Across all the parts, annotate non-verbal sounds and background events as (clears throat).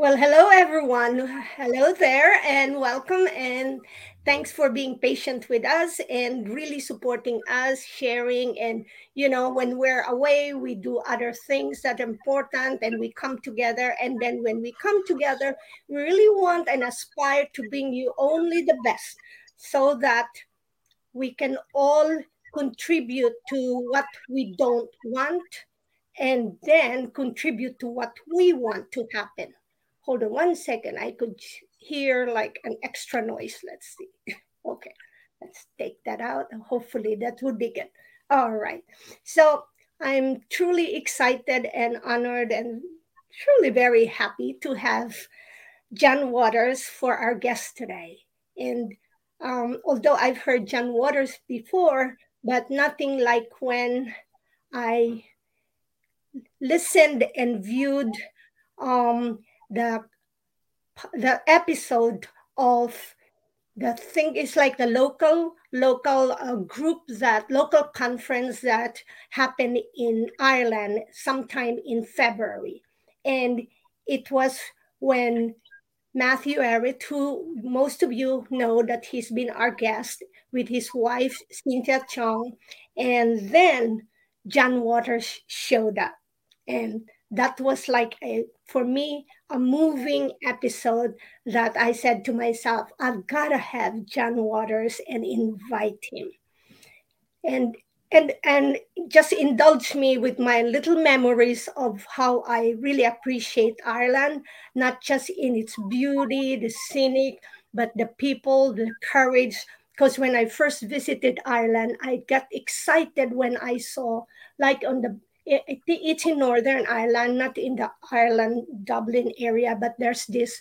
Well, hello, everyone. Hello there, and welcome. And thanks for being patient with us and really supporting us, sharing. And, you know, when we're away, we do other things that are important and we come together. And then when we come together, we really want and aspire to bring you only the best so that we can all contribute to what we don't want and then contribute to what we want to happen hold on one second. I could hear like an extra noise. Let's see. (laughs) okay, let's take that out. Hopefully that would be good. All right. So I'm truly excited and honored and truly very happy to have John Waters for our guest today. And um, although I've heard John Waters before, but nothing like when I listened and viewed um, the the episode of the thing is like the local local uh, group that local conference that happened in Ireland sometime in February, and it was when Matthew Ehret, who most of you know that he's been our guest with his wife Cynthia Chung, and then John Waters showed up, and that was like a for me a moving episode that I said to myself, I've gotta have John Waters and invite him. And and and just indulge me with my little memories of how I really appreciate Ireland, not just in its beauty, the scenic, but the people, the courage. Because when I first visited Ireland, I got excited when I saw, like on the it, it's in Northern Ireland, not in the Ireland Dublin area, but there's this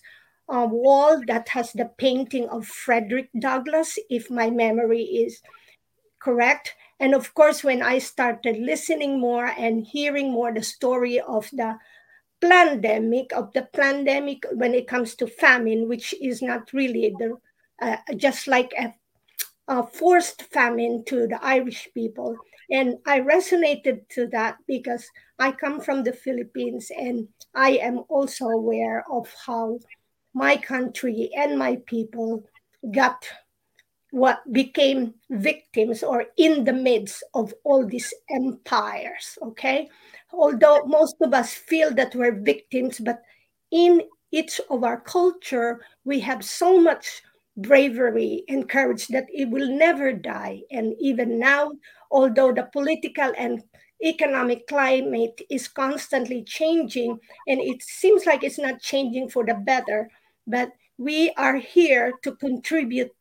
uh, wall that has the painting of Frederick Douglass, if my memory is correct. And of course, when I started listening more and hearing more the story of the pandemic, of the pandemic when it comes to famine, which is not really the uh, just like a, a forced famine to the Irish people, and I resonated to that because I come from the Philippines and I am also aware of how my country and my people got what became victims or in the midst of all these empires okay? Although most of us feel that we're victims but in each of our culture we have so much bravery and courage that it will never die. And even now although the political and economic climate is constantly changing and it seems like it's not changing for the better but we are here to contribute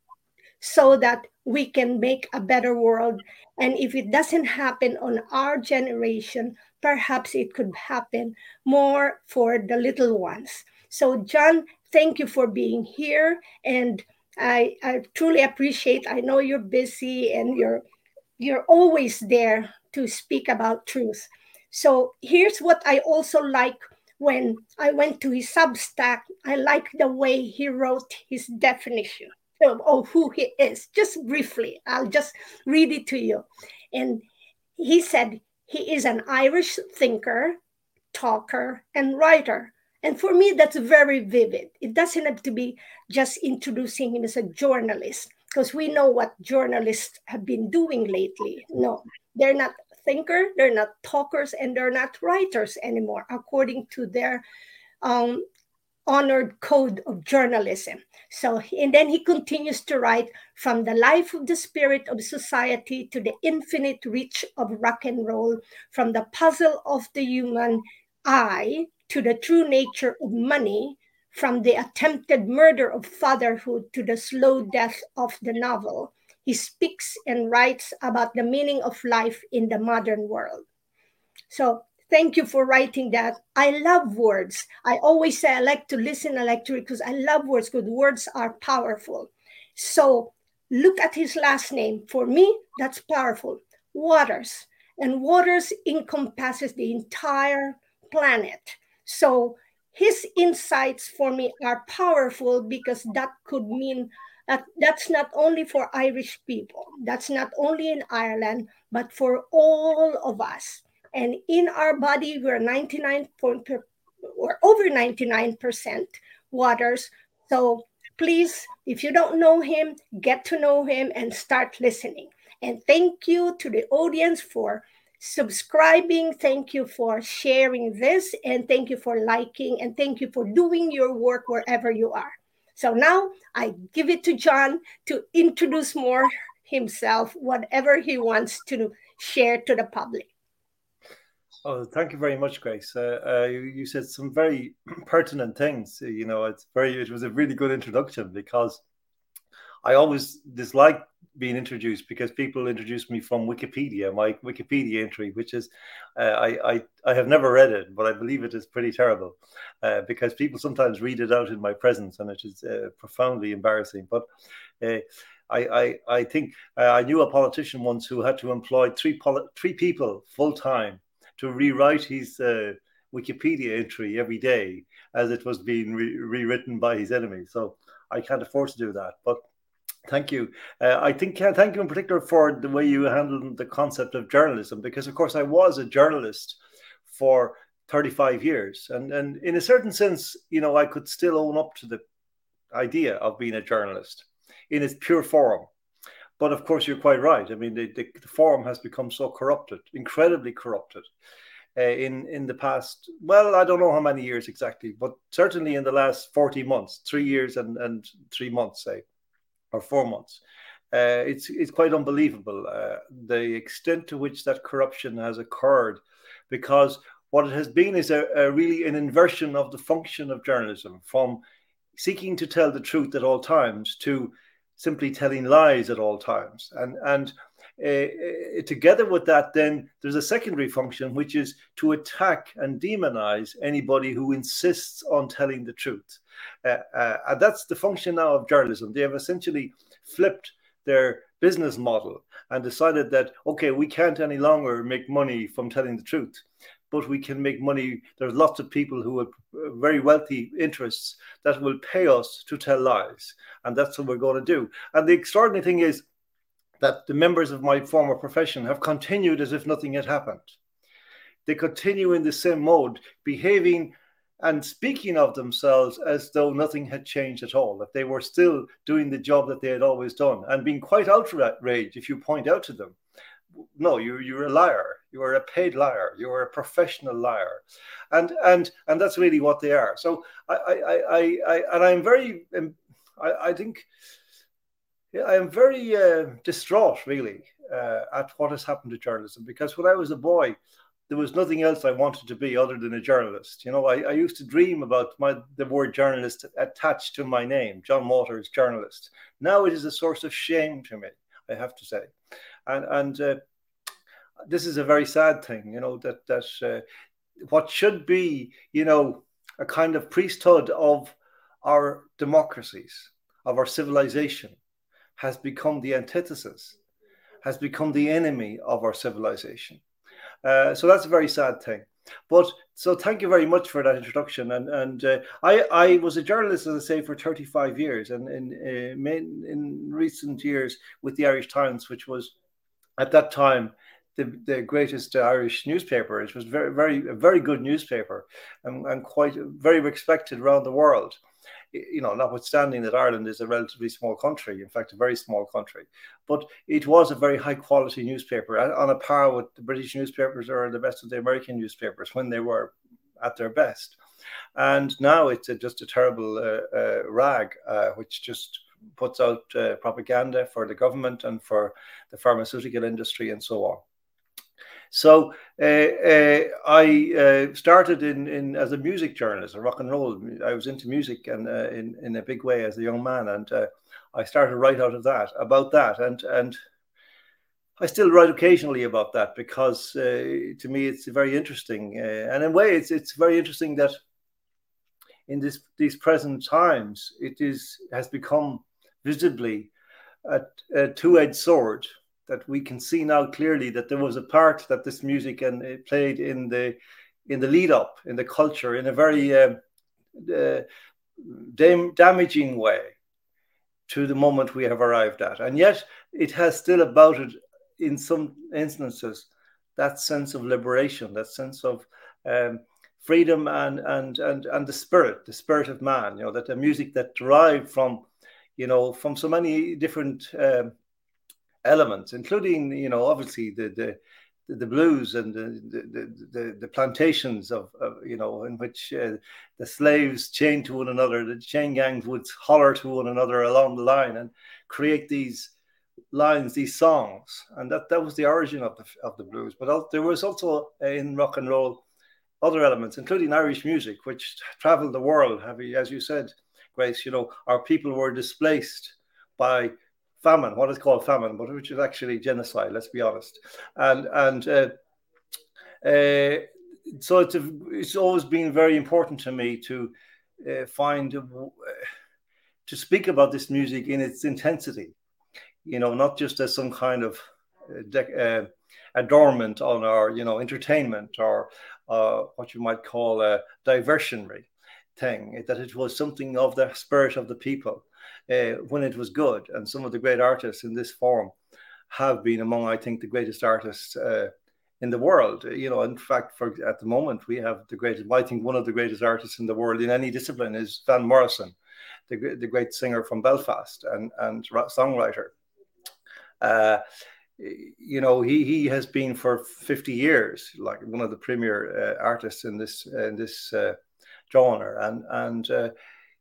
so that we can make a better world. And if it doesn't happen on our generation perhaps it could happen more for the little ones. So john thank you for being here and i, I truly appreciate i know you're busy and you're you're always there to speak about truth. So here's what I also like when I went to his Substack. I like the way he wrote his definition of, of who he is. Just briefly, I'll just read it to you. And he said he is an Irish thinker, talker, and writer. And for me, that's very vivid. It doesn't have to be just introducing him as a journalist because we know what journalists have been doing lately. No, they're not thinkers, they're not talkers, and they're not writers anymore, according to their um, honored code of journalism. So, and then he continues to write from the life of the spirit of society to the infinite reach of rock and roll, from the puzzle of the human I to the true nature of money, from the attempted murder of fatherhood to the slow death of the novel, he speaks and writes about the meaning of life in the modern world. So, thank you for writing that. I love words. I always say I like to listen, I like to read because I love words because words are powerful. So, look at his last name. For me, that's powerful. Waters. And waters encompasses the entire planet. So, his insights for me are powerful because that could mean that that's not only for Irish people, that's not only in Ireland, but for all of us. And in our body, we're 99 point or over 99% waters. So please, if you don't know him, get to know him and start listening. And thank you to the audience for subscribing. Thank you for sharing this. And thank you for liking. And thank you for doing your work wherever you are. So now I give it to John to introduce more himself, whatever he wants to share to the public. Oh, thank you very much, Grace. Uh, uh, you, you, said some very (clears throat) pertinent things. You know, it's very. It was a really good introduction because I always dislike being introduced because people introduce me from Wikipedia, my Wikipedia entry, which is uh, I, I I have never read it, but I believe it is pretty terrible uh, because people sometimes read it out in my presence, and it is uh, profoundly embarrassing. But uh, I, I, I think uh, I knew a politician once who had to employ three poli- three people full time to rewrite his uh, Wikipedia entry every day as it was being re- rewritten by his enemies. So I can't afford to do that. But thank you. Uh, I think uh, thank you in particular for the way you handled the concept of journalism, because of course I was a journalist for 35 years, and and in a certain sense, you know, I could still own up to the idea of being a journalist in its pure form. But of course, you're quite right. I mean, the, the, the forum has become so corrupted, incredibly corrupted. Uh, in in the past, well, I don't know how many years exactly, but certainly in the last 40 months, three years and, and three months, say, or four months. Uh, it's it's quite unbelievable uh, the extent to which that corruption has occurred, because what it has been is a, a, really an inversion of the function of journalism from seeking to tell the truth at all times to simply telling lies at all times. And, and uh, together with that, then there's a secondary function, which is to attack and demonize anybody who insists on telling the truth. Uh, uh, and that's the function now of journalism. They have essentially flipped their business model and decided that, okay, we can't any longer make money from telling the truth but we can make money. There's lots of people who have very wealthy interests that will pay us to tell lies. And that's what we're going to do. And the extraordinary thing is that the members of my former profession have continued as if nothing had happened. They continue in the same mode, behaving and speaking of themselves as though nothing had changed at all, that they were still doing the job that they had always done, and being quite outraged if you point out to them no, you you're a liar. You are a paid liar. You are a professional liar, and and and that's really what they are. So I I I, I and I'm very um, I, I think I am very uh, distraught really uh, at what has happened to journalism because when I was a boy. There was nothing else I wanted to be other than a journalist. You know, I, I used to dream about my the word journalist attached to my name, John Waters, journalist. Now it is a source of shame to me, I have to say and and uh, this is a very sad thing, you know, that that uh, what should be, you know, a kind of priesthood of our democracies, of our civilization, has become the antithesis, has become the enemy of our civilization. Uh, so that's a very sad thing. But so thank you very much for that introduction. And and uh, I I was a journalist, as I say, for 35 years, and in uh, in recent years with the Irish Times, which was at that time the, the greatest Irish newspaper. It was very, very, a very good newspaper and, and quite very respected around the world. You know, notwithstanding that Ireland is a relatively small country, in fact, a very small country, but it was a very high quality newspaper on a par with the British newspapers or the best of the American newspapers when they were at their best. And now it's a, just a terrible uh, uh, rag, uh, which just puts out uh, propaganda for the government and for the pharmaceutical industry and so on. So uh, uh, I uh, started in, in as a music journalist, a rock and roll. I was into music and uh, in in a big way as a young man, and uh, I started right out of that about that, and and I still write occasionally about that because uh, to me it's very interesting, and in a way it's it's very interesting that in this these present times it is has become visibly a, a two-edged sword that we can see now clearly that there was a part that this music and it played in the in the lead up in the culture in a very uh, uh, dam- damaging way to the moment we have arrived at and yet it has still about it in some instances that sense of liberation that sense of um, freedom and and and and the spirit, the spirit of man. You know that the music that derived from, you know, from so many different um, elements, including you know obviously the the the blues and the the, the, the plantations of, of, you know in which uh, the slaves chained to one another the chain gangs would holler to one another along the line and create these lines these songs. And that that was the origin of the of the blues. But there was also uh, in rock and roll other elements including irish music which traveled the world. As you said grace you know our people were displaced by famine, what is called famine, but which is actually genocide. Let's be honest. And and uh, uh, so it's a, it's always been very important to me to uh, find uh, to speak about this music in its intensity. You know, not just as some kind of uh, uh, adornment on our you know entertainment or what you might call a diversionary thing. That it was something of the spirit of the people uh, when it was good. And some of the great artists in this form have been among, I think, the greatest artists uh, in the world. You know, in fact, for at the moment, we have the greatest. I think one of the greatest artists in the world in any discipline is Van Morrison, the the great singer from Belfast and and songwriter. Uh, you know, he he has been for fifty years like one of the premier uh, artists in this in this uh, genre, and and uh,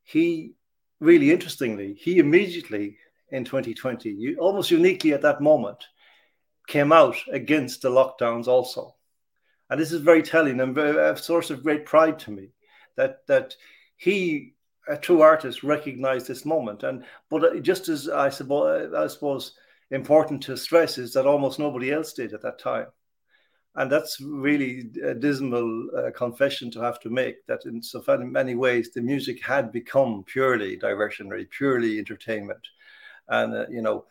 he really interestingly, he immediately in 2020, almost uniquely at that moment, came out against the lockdowns also. And this is very telling and a source of great pride to me that that he, a true artist, recognized this moment. And but uh, just as I suppose, uh, I suppose important to stress is that almost nobody else did at that time and that's really a dismal uh, confession to have to make that in so far in many ways the music had become purely diversionary purely entertainment and uh, you know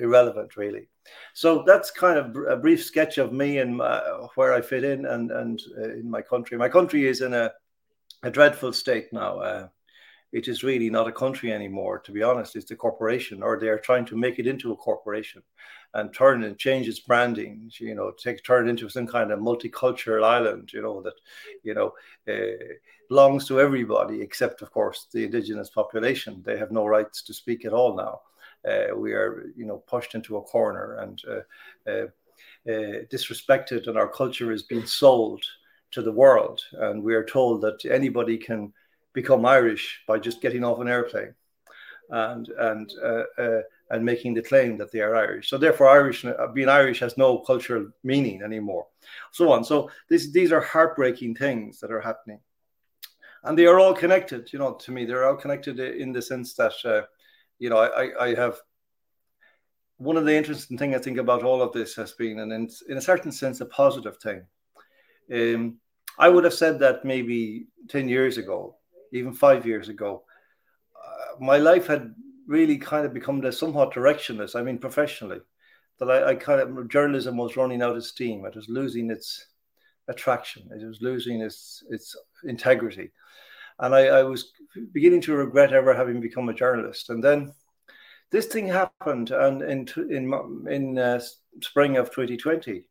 irrelevant really. So that's kind of a brief sketch of me and my, where i fit in and and uh, in my country. My country is in a, a dreadful state now uh, it is really not a country anymore to be honest it's a corporation or they're trying to make it into a corporation and turn and change its branding, you know, take turn it into some kind of multicultural island, you know, that, you know, uh, belongs to everybody except, of course, the indigenous population. They have no rights to speak at all now. Uh, we are, you know, pushed into a corner and uh, disrespected, and our culture is being sold to the world. And we are told that anybody can become Irish by just getting off an airplane and and uh, and making the claim that they are Irish. So therefore, Irish uh, being Irish has no cultural meaning anymore. So on. So this, these are heartbreaking things that are happening, and they are all connected. You know, to me, they're all connected in the sense that uh, you know I, I have one of the interesting things I think about all of this has been, and in, in a certain sense, a positive thing. Um, I would have said that maybe ten years ago, even five years ago, uh, my life had really kind of become somewhat directionless. I mean, professionally, that I, I, kind of journalism was running out of steam. It was losing its attraction. It was losing its its integrity, and I, I was beginning to regret ever having become a journalist. And then this thing happened, and in in in uh, spring of 2020,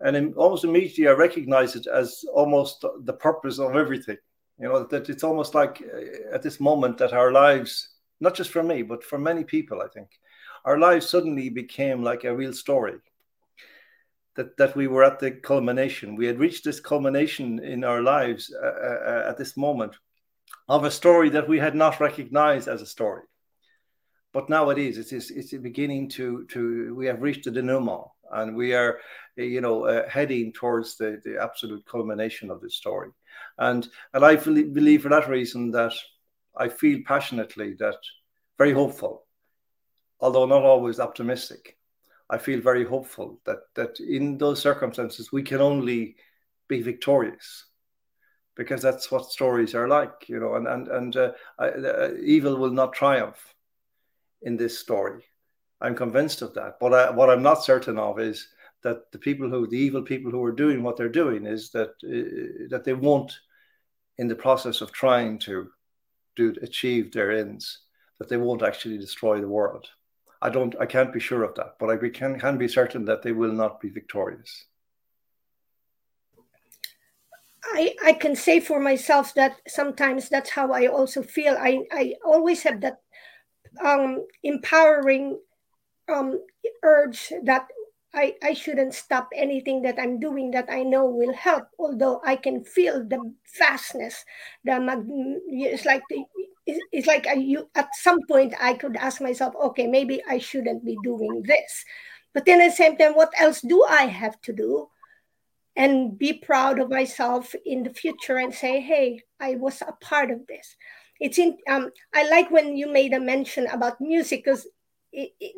and in, almost immediately I recognized it as almost the purpose of everything. You know that it's almost like uh, at this moment that our lives not just for me, but for many people, I think, our lives suddenly became like a real story. That, that we were at the culmination. We had reached this culmination in our lives uh, uh, uh, at this moment of a story that we had not recognized as a story. But now it is. It is. It's beginning to to. We have reached the denouement, and we are, you know, uh, heading towards the the absolute culmination of this story. And and I believe for that reason that I feel passionately that very hopeful, although not always optimistic. I feel very hopeful that that in those circumstances we can only be victorious, because that's what stories are like, you know. And and and uh, I, uh, evil will not triumph in this story. I'm convinced of that. But I, what I'm not certain of is that the people who, the evil people who are doing what they're doing, is that uh, that they won't, in the process of trying to do achieve their ends, that they won't actually destroy the world. I don't, I can't be sure of that, but I can can be certain that they will not be victorious. I, I can say for myself that sometimes that's how I also feel. I, I always have that um, empowering um, urge that I, I shouldn't stop anything that I'm doing that I know will help, although I can feel the vastness. The mag- it's like the, it's like I, you, at some point I could ask myself, okay, maybe I shouldn't be doing this. But then at the same time, what else do I have to do? And be proud of myself in the future and say, hey, I was a part of this. It's in. Um, I like when you made a mention about music because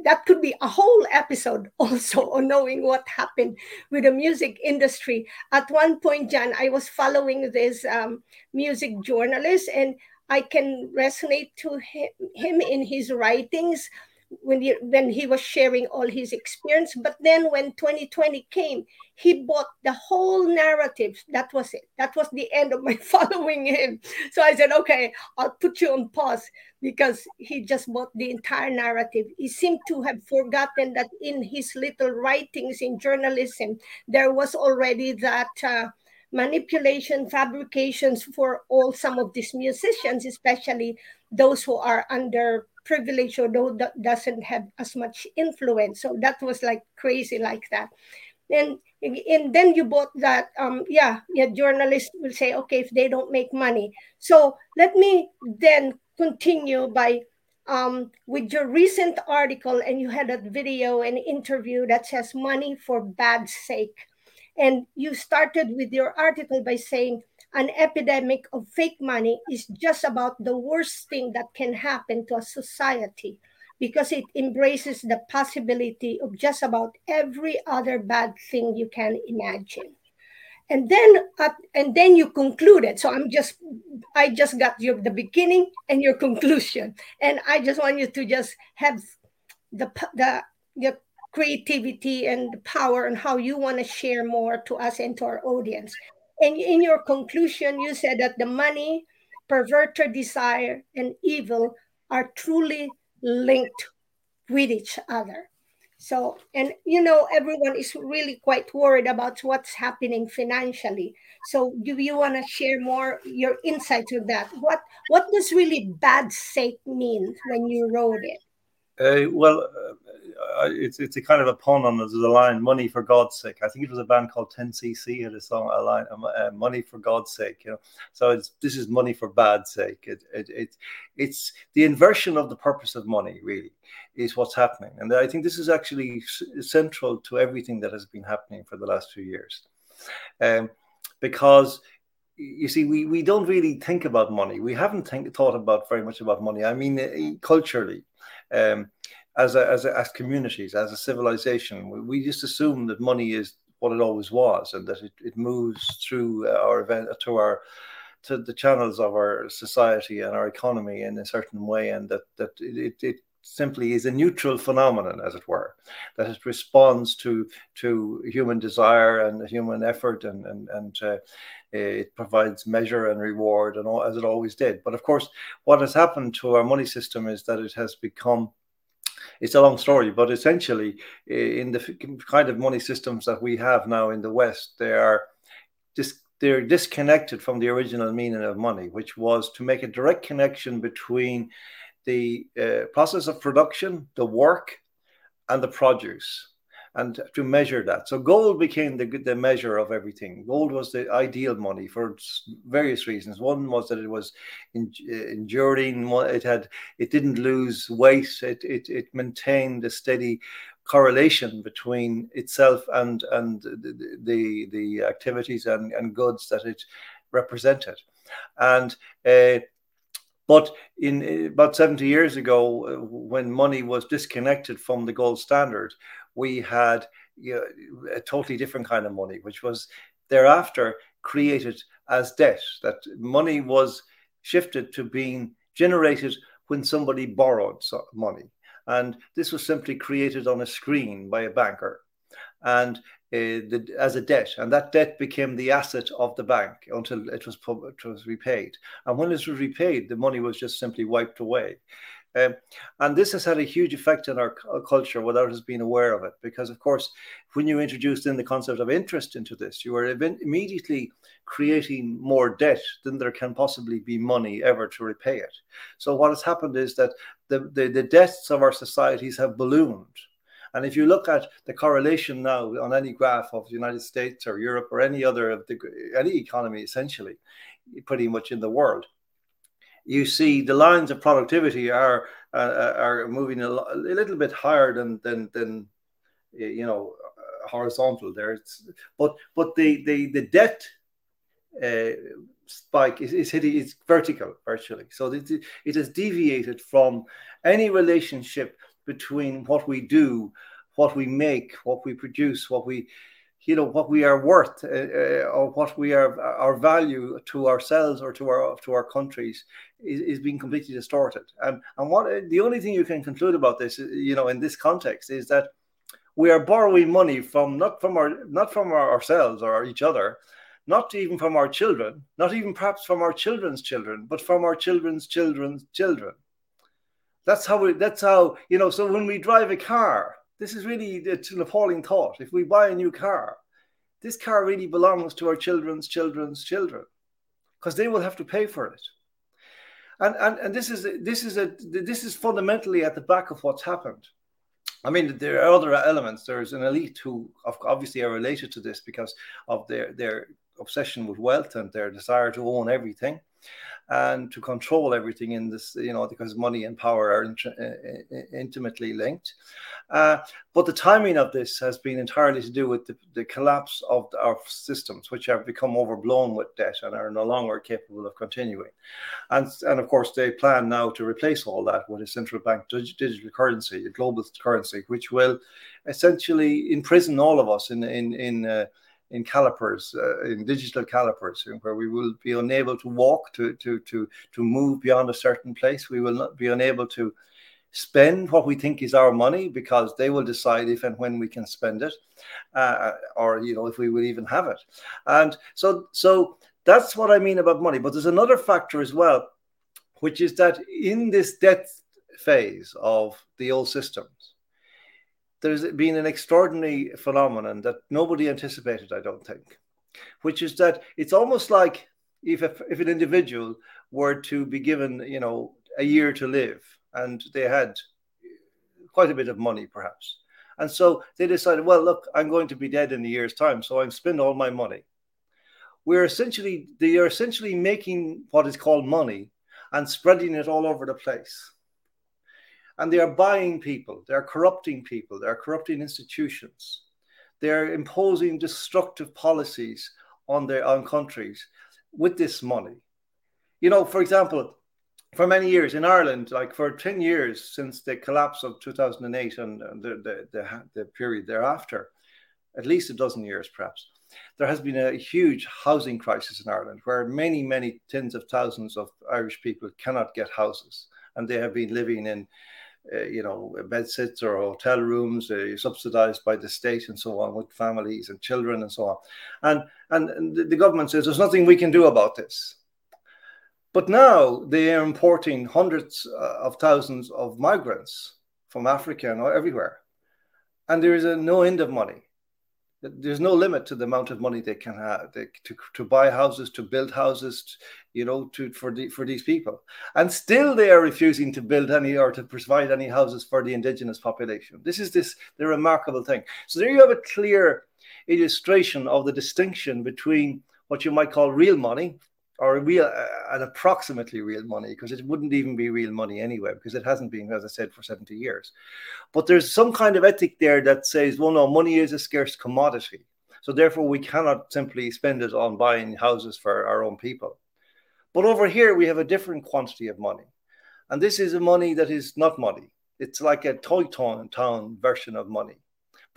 that could be a whole episode (laughs) also on knowing what happened with the music industry. At one point, Jan, I was following this um, music journalist, and I can resonate to him, him in his writings when he, when he was sharing all his experience. But then when 2020 came, he bought the whole narrative. That was it. That was the end of my (laughs) following him. So I said, okay, I'll put you on pause because he just bought the entire narrative. He seemed to have forgotten that in his little writings in journalism, there was already that. Uh, manipulation fabrications for all some of these musicians especially those who are under privilege or doesn't have as much influence. So that was like crazy like that. And and then you bought that um yeah yeah journalists will say okay if they don't make money. So let me then continue by um, with your recent article and you had a video and interview that says money for bad sake. And you started with your article by saying an epidemic of fake money is just about the worst thing that can happen to a society because it embraces the possibility of just about every other bad thing you can imagine. And then uh, and then you concluded so i'm just i just got your the beginning and your (laughs) conclusion. And i just want you to just have the the the creativity and the power and how you want to share more to us and to our audience and in your conclusion you said that the money perverted desire and evil are truly linked with each other so, and you know, everyone is really quite worried about what's happening financially. So, do you want to share more your insights with that? What what does really bad sake mean when you wrote it? Uh, well, uh, it's it's a kind of a pun on the, line "money for God's sake." I think it was a band called 10cc had a song, a line, uh, "money for God's sake." You know, so it's this is money for bad sake. It, it, it it's the inversion of the purpose of money, really is what's happening. And I think this is actually central to everything that has been happening for the last few years. Um, because you see, we, we don't really think about money. We haven't think, thought about very much about money. I mean, uh, culturally, um, as, a, as, a, as communities, as a civilization, we, we, just assume that money is what it always was and that it, it moves through our event, to our to the channels of our society and our economy in a certain way, and that that it, it, simply is a neutral phenomenon, as it were, that it responds to to human desire and human effort, and and and uh, it provides measure and reward, and all as it always did. But of course, what has happened to our money system is that it has become it's a long story, but essentially, in the kind of money systems that we have now in the West, they are just they're disconnected from the original meaning of money, which was to make a direct connection between the uh, process of production, the work, and the produce, and to measure that. So gold became the, the measure of everything. Gold was the ideal money for various reasons. One was that it was uh, enduring. It had it didn't lose weight. It, it it maintained a steady correlation between itself and and the the, the activities and, and goods that it represented, and uh, but in eh, about 70 years ago, uh, when money was disconnected from the gold standard, we had you know, a totally different kind of money, which was thereafter created as debt. That money was shifted to being generated when somebody borrowed money. And this was simply created on a screen by a banker. And the, as a debt, and that debt became the asset of the bank until it was it was repaid. And when it was repaid, the money was just simply wiped away. Um, and this has had a huge effect on our culture without us being aware of it. Because, of course, when you introduced in the concept of interest into this, you are immediately creating more debt than there can possibly be money ever to repay it. So, what has happened is that the, the, the debts of our societies have ballooned. And if you look at the correlation now on any graph of the United States or Europe or any other of the any economy, essentially, pretty much in the world, you see the lines of productivity are uh, uh are moving a, a, little bit higher than than than you know horizontal there. It's, but but the the the debt uh, spike is, is hitting it's vertical virtually. So it, it has deviated from any relationship between what we do, what we make, what we produce, what we you know what we are worth uh, uh, or what we are our value to ourselves or to our to our countries is, is being completely distorted. And and what the only thing you can conclude about this you know in this context is that we are borrowing money from not from our not from our, ourselves or each other not even from our children not even perhaps from our children's children but from our children's children's children that's how we that's how you know so when we drive a car this is really it's an appalling thought. If we buy a new car, this car really belongs to our children's children's children because they will have to pay for it. And, and, and this is this is a this is fundamentally at the back of what's happened. I mean, there are other elements. There's an elite who obviously are related to this because of their their obsession with wealth and their desire to own everything and to control everything in this, you know, because money and power are intimately linked. Uh, but the timing of this has been entirely to do with the, the, collapse of our systems, which have become overblown with debt and are no longer capable of continuing. And, and of course, they plan now to replace all that with a central bank digital currency, a global currency, which will essentially imprison all of us in in in. Uh, in calipers, uh, in digital calipers, where we will be unable to walk, to to to to move beyond a certain place. We will not be unable to spend what we think is our money because they will decide if and when we can spend it, uh, or you know if we will even have it. And so so that's what I mean about money. But there's another factor as well, which is that in this death phase of the old systems there's been an extraordinary phenomenon that nobody anticipated, I don't think, which is that it's almost like if, if, an individual were to be given, you know, a year to live and they had quite a bit of money, perhaps. And so they decided, well, look, I'm going to be dead in a year's time, so I'm spend all my money. We're essentially, they are essentially making what is called money and spreading it all over the place and they are buying people, they're corrupting people, they're corrupting institutions, they're imposing destructive policies on their own countries with this money. You know, for example, for many years in Ireland, like for 10 years since the collapse of 2008 and uh, the, the, the, the period thereafter, at least a dozen years perhaps, there has been a huge housing crisis in Ireland where many, many tens of thousands of Irish people cannot get houses and they have been living in uh, you know, bed sits or hotel rooms uh, subsidized by the state and so on with families and children and so on. And, and, the government says there's nothing we can do about this. But now they are importing hundreds uh, of thousands of migrants from Africa and everywhere. And there is a no end of money there's no limit to the amount of money they can have they, to, to buy houses to build houses you know to for the, for these people. And still they are refusing to build any or to provide any houses for the indigenous population. This is this the remarkable thing. So there you have a clear illustration of the distinction between what you might call real money or real, uh, an approximately real money, because it wouldn't even be real money anyway, because it hasn't been, as I said, for 70 years. But there's some kind of ethic there that says, well, no, money is a scarce commodity. So therefore, we cannot simply spend it on buying houses for our own people. But over here, we have a different quantity of money. And this is a money that is not money. It's like a toy town, town version of money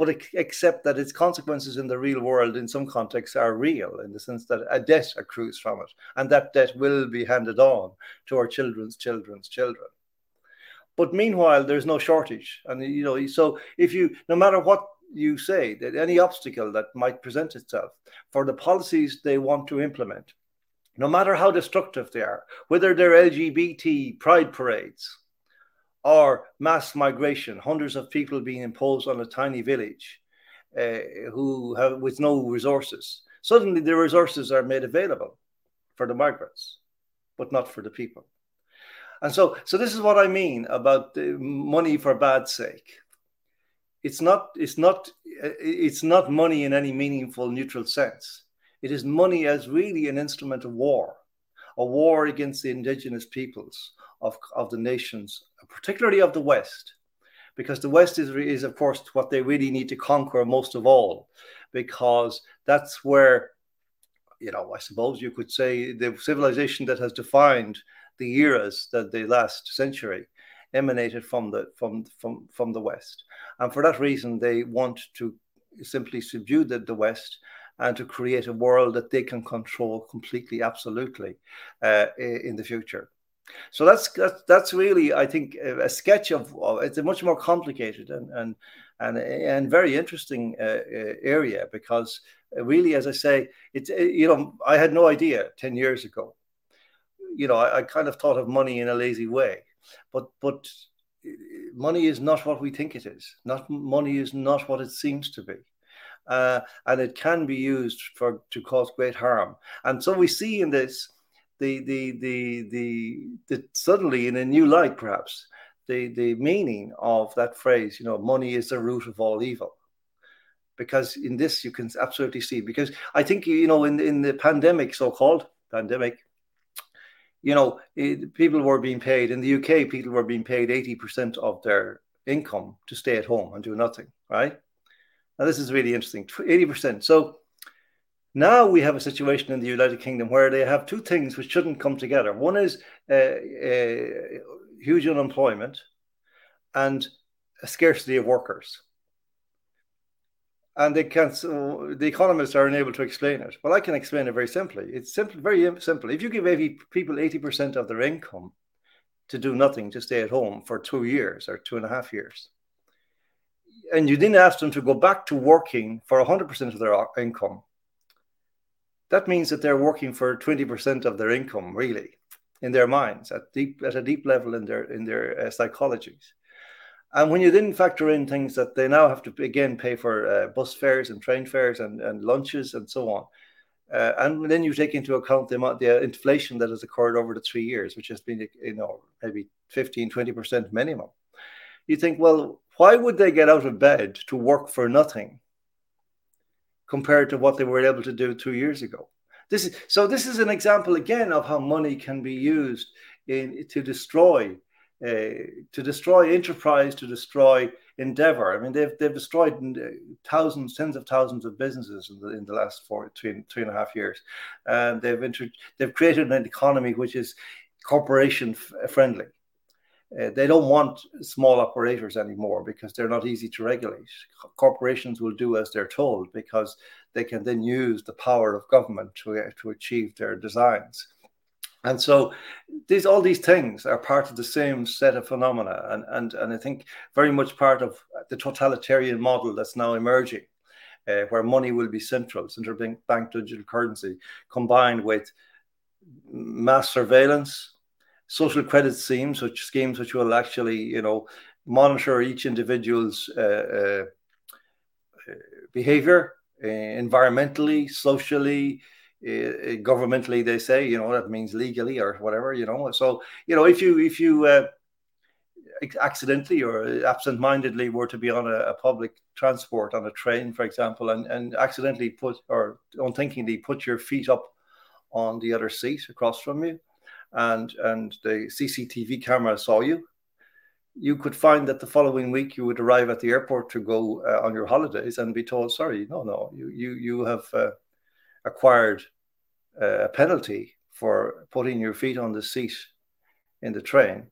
but except that its consequences in the real world, in some contexts, are real in the sense that a debt accrues from it, and that debt will be handed on to our children's children's children. But meanwhile, there's no shortage, and you know, so if you, no matter what you say, that any obstacle that might present itself for the policies they want to implement, no matter how destructive they are, whether they're LGBT pride parades or mass migration, hundreds of people being imposed on a tiny village uh, who have with no resources. Suddenly, the resources are made available for the migrants, but not for the people. And so, so this is what I mean about money for bad sake. It's not, it's not, it's not money in any meaningful neutral sense. It is money as really an instrument of war, a war against the indigenous peoples of, of the nations, particularly of the West, because the West is, is, of course, what they really need to conquer most of all, because that's where, you know, I suppose you could say the civilization that has defined the eras that the last century emanated from the from from from the West, and for that reason they want to simply subdue the, the West and to create a world that they can control completely, absolutely, uh, in the future. So that's that's that's really, I think, a sketch of. It's a much more complicated and and and and very interesting uh, uh area because really, as I say, it's uh, you know I had no idea ten years ago. You know, I, I kind of thought of money in a lazy way, but but uh, money is not what we think it is. Not money is not what it seems to be. Uh, and it can be used for to cause great harm. And so we see in this the the the the, the suddenly in a new light perhaps the the meaning of that phrase you know money is the root of all evil because in this you can absolutely see because i think you know in in the pandemic so-called pandemic you know it, people were being paid in the uk people were being paid 80% of their income to stay at home and do nothing right now this is really interesting 80% so now we have a situation in the United Kingdom where they have two things which shouldn't come together. One is uh, uh, huge unemployment and a scarcity of workers. And they can't, so the economists are unable to explain it. Well, I can explain it very simply. It's simple, very simple. If you give 80, people 80% of their income to do nothing, to stay at home for two years or two and a half years, and you didn't ask them to go back to working for 100% of their income, that means that they're working for 20% of their income, really, in their minds, at deep at a deep level in their in their uh, psychologies. And when you then factor in things that they now have to again pay for uh, bus fares and train fares and, and lunches and so on, uh, and then you take into account the amount the inflation that has occurred over the three years, which has been you know maybe 15, 20 percent minimum, you think, well, why would they get out of bed to work for nothing compared to what they were able to do two years ago. This is, so this is an example again of how money can be used in to destroy uh, to destroy enterprise, to destroy endeavor. I mean, they've they've destroyed uh, thousands, tens of thousands of businesses in the, in the last four, three, three and a half years, and they've inter- they've created an economy which is corporation f- friendly. Uh, they don't want small operators anymore because they're not easy to regulate. Corporations will do as they're told because they can then use the power of government to, uh, to achieve their designs. And so these all these things are part of the same set of phenomena and, and, and I think very much part of the totalitarian model that's now emerging, uh, where money will be central, central bank, bank digital currency, combined with mass surveillance, social credit schemes, which schemes which will actually, you know, monitor each individual's uh, uh, behavior uh, environmentally, socially, uh, governmentally. They say, you know, that means legally or whatever, you know. So, you know, if you if you uh, accidentally or absent-mindedly were to be on a, a, public transport on a train, for example, and, and accidentally put or unthinkingly put your feet up on the other seat across from you, and and the CCTV camera saw you, you could find that the following week you would arrive at the airport to go uh, on your holidays and be told, "Sorry, no, no, you you you have uh, acquired uh, a penalty for putting your feet on the seat in the train,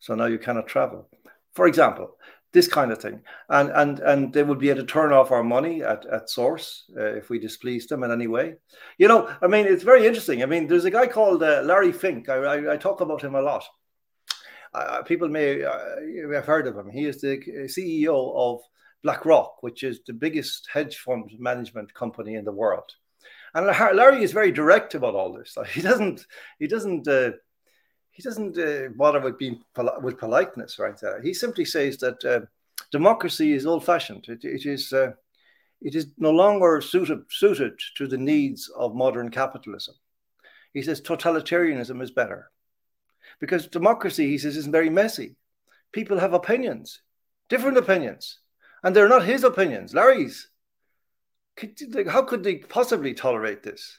so now you cannot travel." For example, this kind of thing, and and and they would be able to turn off our money at at source uh, if we displease them in any way. You know, I mean, it's very interesting. I mean, there's a guy called uh, Larry Fink. I, I, I talk about him a lot. Uh, people may uh, have heard of him. He is the CEO of BlackRock, which is the biggest hedge fund management company in the world. And Larry is very direct about all this. (laughs) He doesn't. He doesn't uh, he doesn't uh, bother with being with politeness right there. He simply says that uh, democracy is old-fashioned. it, it is uh, it is no longer suited suited to the needs of modern capitalism. He says totalitarianism is better because democracy, he says, is very messy. People have opinions, different opinions, and they're not his opinions, Larry's. How could they possibly tolerate this?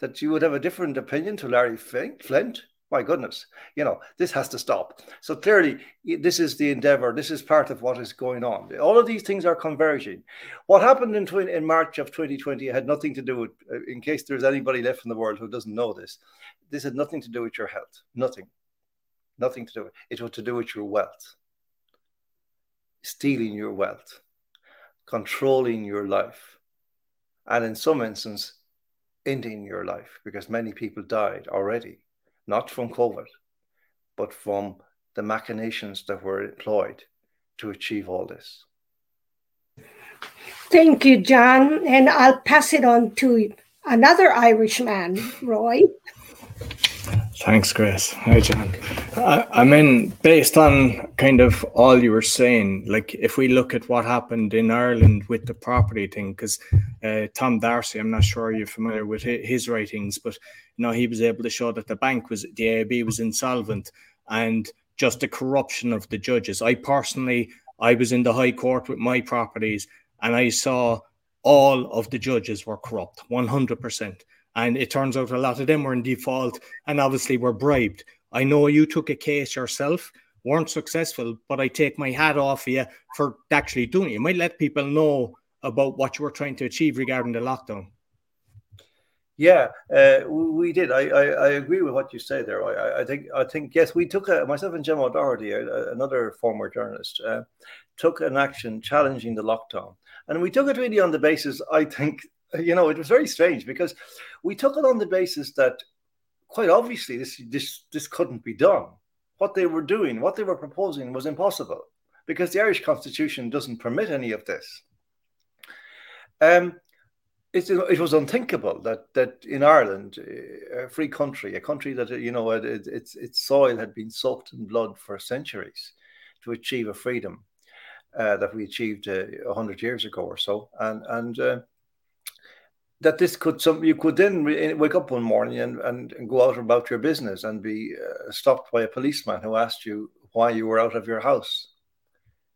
That you would have a different opinion to Larry Flynt? My goodness, you know, this has to stop. So clearly, this is the endeavor. This is part of what is going on. All of these things are converging. What happened in, in March of 2020 had nothing to do with, uh, in case there's anybody left in the world who doesn't know this, this had nothing to do with your health. Nothing. Nothing to do with it. It was to do with your wealth. Stealing your wealth, controlling your life, and in some instances, ending your life because many people died already not from COVID, but from the machinations that were employed to achieve all this. Thank you, John. And I'll pass it on to another Irishman, Roy. Thanks, Grace. Hi, John. I, I, mean, based on kind of all you were saying, like if we look at what happened in Ireland with the property thing, because uh, Tom Darcy, I'm not sure you're familiar with his writings, but you know he was able to show that the bank was the AIB was insolvent and just the corruption of the judges. I personally, I was in the High Court with my properties, and I saw all of the judges were corrupt, 100 percent and it turns out a lot of them were in default and obviously were bribed. I know you took a case yourself, weren't successful, but I take my hat off you for actually doing it. You might let people know about what you were trying to achieve regarding the lockdown. Yeah, uh, we did. I, I, I, agree with what you say there. I, I think I think yes, we took a, myself and Gemma O'Doherty, another former journalist, uh, took an action challenging the lockdown, and we took it really on the basis. I think (laughs) you know, it was very strange because we took it on the basis that quite obviously this this this couldn't be done. What they were doing, what they were proposing, was impossible because the Irish Constitution doesn't permit any of this. Um, it, it was unthinkable that that in Ireland, a free country, a country that you know it, its its soil had been soaked in blood for centuries to achieve a freedom uh, that we achieved uh, hundred years ago or so, and and uh, that this could some you could then re- wake up one morning and, and, and, go out about your business and be uh, stopped by a policeman who asked you why you were out of your house.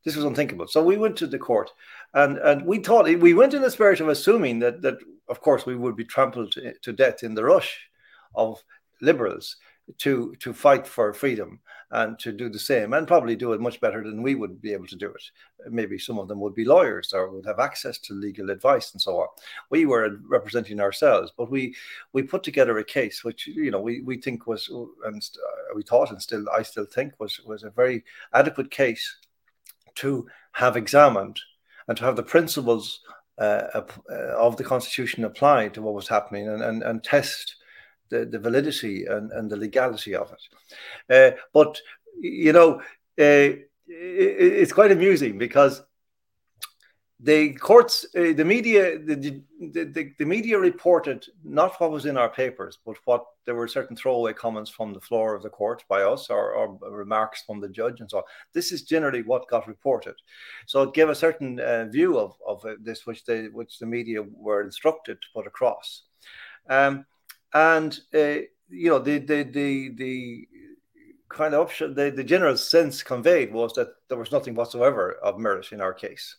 This was unthinkable. So we went to the court, and and we thought we went in the spirit of assuming that that of course we would be trampled to, death in the rush of liberals to to fight for freedom and to do the same and probably do it much better than we would be able to do it. Maybe some of them would be lawyers or would have access to legal advice and so on. We were representing ourselves, but we we put together a case which you know we we think was and uh, we thought and still I still think was was a very adequate case to have examined and to have the principles uh, of the constitution applied to what was happening and, and, and test the, the validity and, and the legality of it. Uh, but, you know, uh, it, it's quite amusing because the courts, uh, the media, the, the, the, media reported not what was in our papers, but what there were certain throwaway comments from the floor of the court by us or, or remarks from the judge and so on. This is generally what got reported. So it gave a certain uh, view of, of uh, this, which, they, which the media were instructed to put across. Um, and uh, you know the the the the kind of option the, the general sense conveyed was that there was nothing whatsoever of merit in our case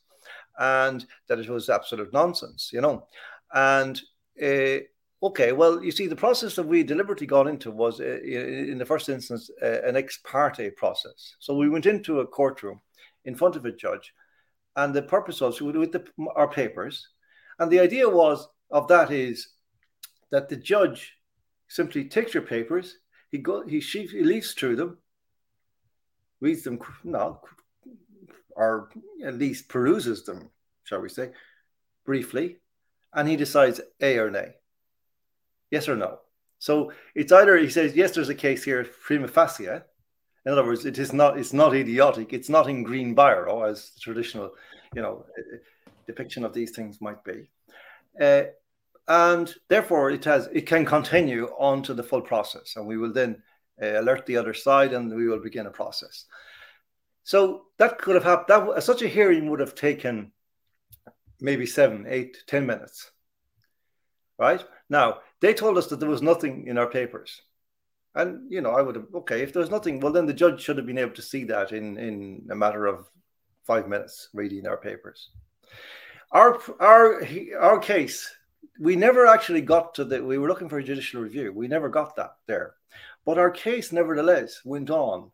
and that it was absolute nonsense you know? And uh, okay well you see the process that we deliberately got into was uh, in the first instance uh, an ex parte process. So we went into a courtroom in front of a judge and the purpose was with the, our papers and the idea was of that is that the judge simply takes your papers, he go he, she, he leaves through them, reads them, no, or at least peruses them, shall we say, briefly, and he decides A or nay, yes or no. So it's either he says yes, there's a case here prima facie. In other words, it is not it's not idiotic. It's not in green biro as the traditional, you know, depiction of these things might be. Uh, and therefore it has it can continue on to the full process and we will then uh, alert the other side, and we will begin a process. So that could have happened. That such a hearing would have taken maybe seven, eight, ten minutes. Right now, they told us that there was nothing in our papers, and you know, I would have okay if there was nothing. Well, then the judge should have been able to see that in in a matter of five minutes reading our papers. Our our our case, we never actually got to the. We were looking for a judicial review. We never got that there, but our case nevertheless went on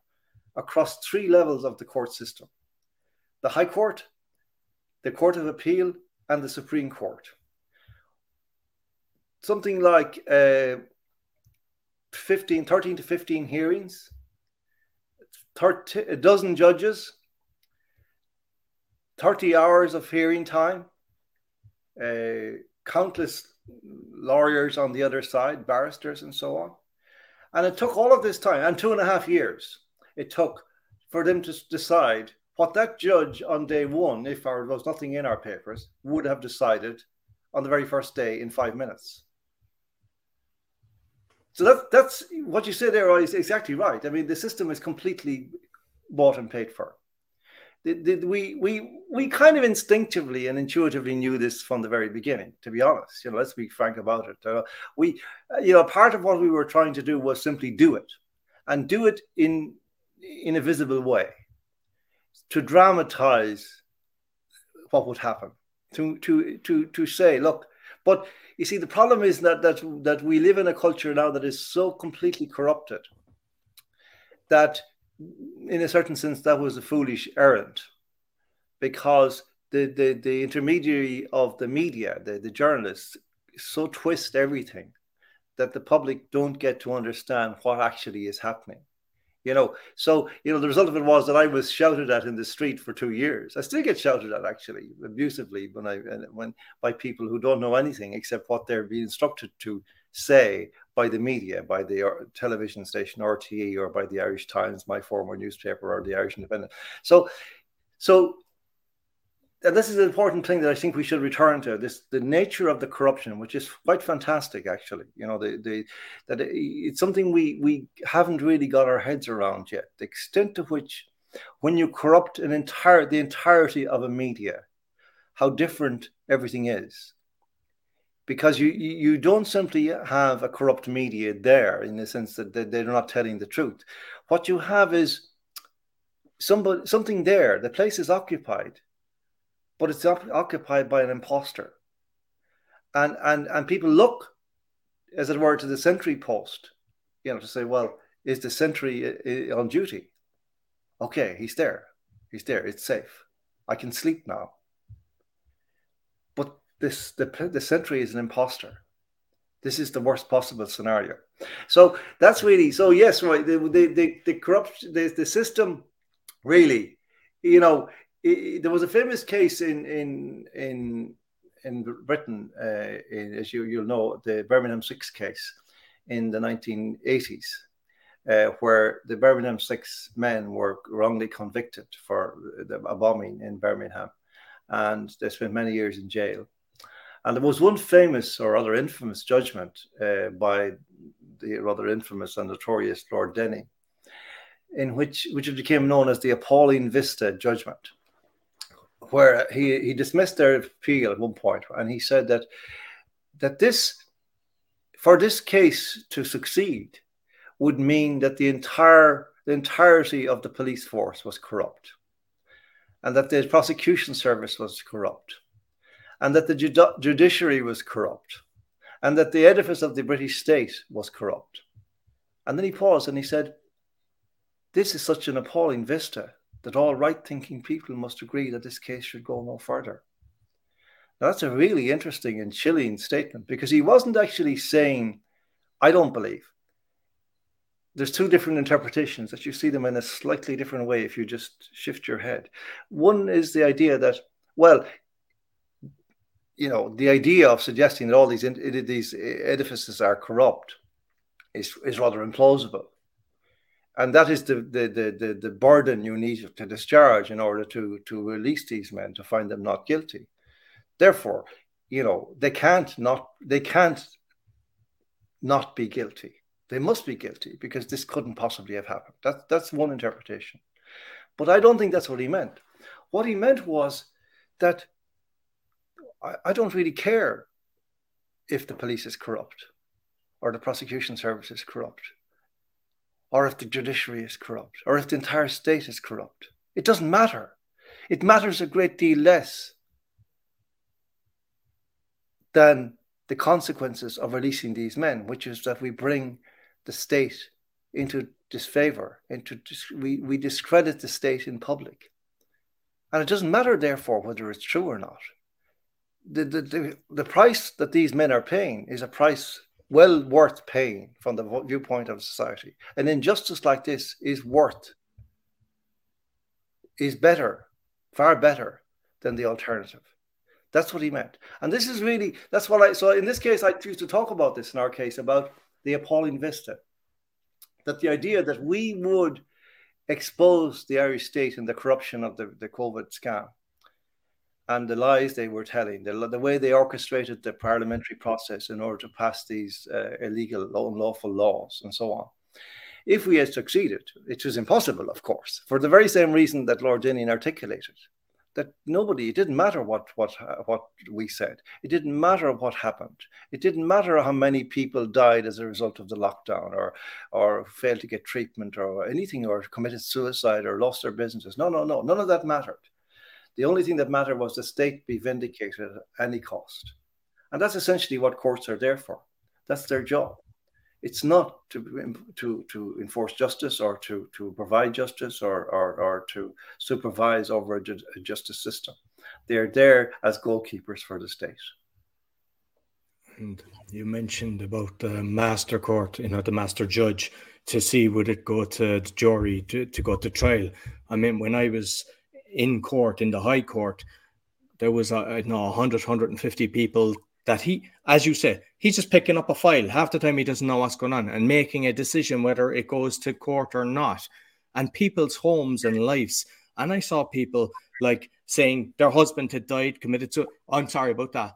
across three levels of the court system: the High Court, the Court of Appeal, and the Supreme Court. Something like uh, 15, 13 to 15 hearings, 30, a dozen judges, 30 hours of hearing time, uh, countless lawyers on the other side, barristers, and so on. And it took all of this time, and two and a half years, it took for them to decide what that judge on day one, if there was nothing in our papers, would have decided on the very first day in five minutes. So that, that's what you say there is exactly right. I mean, the system is completely bought and paid for we we we kind of instinctively and intuitively knew this from the very beginning. To be honest, you know, let's be frank about it. Uh, we, uh, you know, part of what we were trying to do was simply do it, and do it in in a visible way, to dramatize what would happen, to to to to say, look, but you see, the problem is that that that we live in a culture now that is so completely corrupted that in a certain sense, that was a foolish errand because the, the, the intermediary of the media, the, the journalists, so twist everything that the public don't get to understand what actually is happening. You know, so you know the result of it was that I was shouted at in the street for two years. I still get shouted at actually abusively when I when by people who don't know anything except what they're being instructed to say by the media, by the uh, television station RTE or by the Irish Times, my former newspaper, or the Irish Independent. So, so and this is an important thing that I think we should return to this the nature of the corruption, which is quite fantastic, actually. You know, the, the that it's something we we haven't really got our heads around yet. The extent to which, when you corrupt an entire the entirety of a media, how different everything is because you you don't simply have a corrupt media there in the sense that they're not telling the truth. What you have is somebody something there. The place is occupied, but it's occupied by an impostor, and and and people look, as it were, to the sentry post, you know, to say, well, is the sentry uh, uh, on duty? Okay, he's there. He's there. It's safe. I can sleep now But this the, the sentry is an imposter this is the worst possible scenario so that's really so yes right the the the, the corrupt the, the system really you know there was a famous case in in in in Britain, uh, in, as you you'll know, the Birmingham Six case in the 1980s, uh, where the Birmingham Six men were wrongly convicted for the, a bombing in Birmingham, and they spent many years in jail. And there was one famous or rather infamous judgment uh, by the rather infamous and notorious Lord Denning, in which which became known as the appalling vista judgment, where he, he dismissed their appeal at one point, and he said that that this for this case to succeed would mean that the entire the entirety of the police force was corrupt and that the prosecution service was corrupt and that the judiciary was corrupt, and that the edifice of the British state was corrupt. And then he paused and he said, This is such an appalling vista that all right thinking people must agree that this case should go no further. Now, that's a really interesting and chilling statement because he wasn't actually saying, I don't believe. There's two different interpretations that you see them in a slightly different way if you just shift your head. One is the idea that, well, you know, the idea of suggesting that all these these edifices are corrupt is is rather implausible, and that is the the the the, burden you need to discharge in order to to release these men to find them not guilty. Therefore, you know, they can't not they can't not be guilty. They must be guilty because this couldn't possibly have happened. That, that's one interpretation. But I don't think that's what he meant. What he meant was that I don't really care if the police is corrupt or the prosecution service is corrupt or if the judiciary is corrupt or if the entire state is corrupt. It doesn't matter. It matters a great deal less than the consequences of releasing these men, which is that we bring the state into disfavor, into dis- we, we discredit the state in public. And it doesn't matter, therefore, whether it's true or not. The, the, the, the price that these men are paying is a price well worth paying from the viewpoint of society. An injustice like this is worth, is better, far better than the alternative. That's what he meant. And this is really, that's what I, so in this case, I choose to talk about this in our case about the appalling vista. That the idea that we would expose the Irish state and the corruption of the, the COVID scam and the lies they were telling, the, the way they orchestrated the parliamentary process in order to pass these uh, illegal, unlawful laws, and so on. If we had succeeded, it was impossible, of course, for the very same reason that Lord Denning articulated that nobody it didn't matter what what what we said. It didn't matter what happened. It didn't matter how many people died as a result of the lockdown or or failed to get treatment or anything or committed suicide or lost their businesses. No no no none of that mattered the only thing that mattered was the state be vindicated at any cost. And that's essentially what courts are there for. That's their job. It's not to, to, to enforce justice or to, to provide justice or, or, or to supervise over a, ju- a justice system. They're there as goalkeepers for the state. And you mentioned about the master court, you know, the master judge to see would it go to the jury to, to go to trial. I mean, when I was in court in the high court there was a, I know 100 150 people that he as you said he's just picking up a file. Half the time he doesn't know what's going on and making a decision whether it goes to court or not. And people's homes and lives. And i saw people like saying their husband had died committed to oh, i'm sorry about that.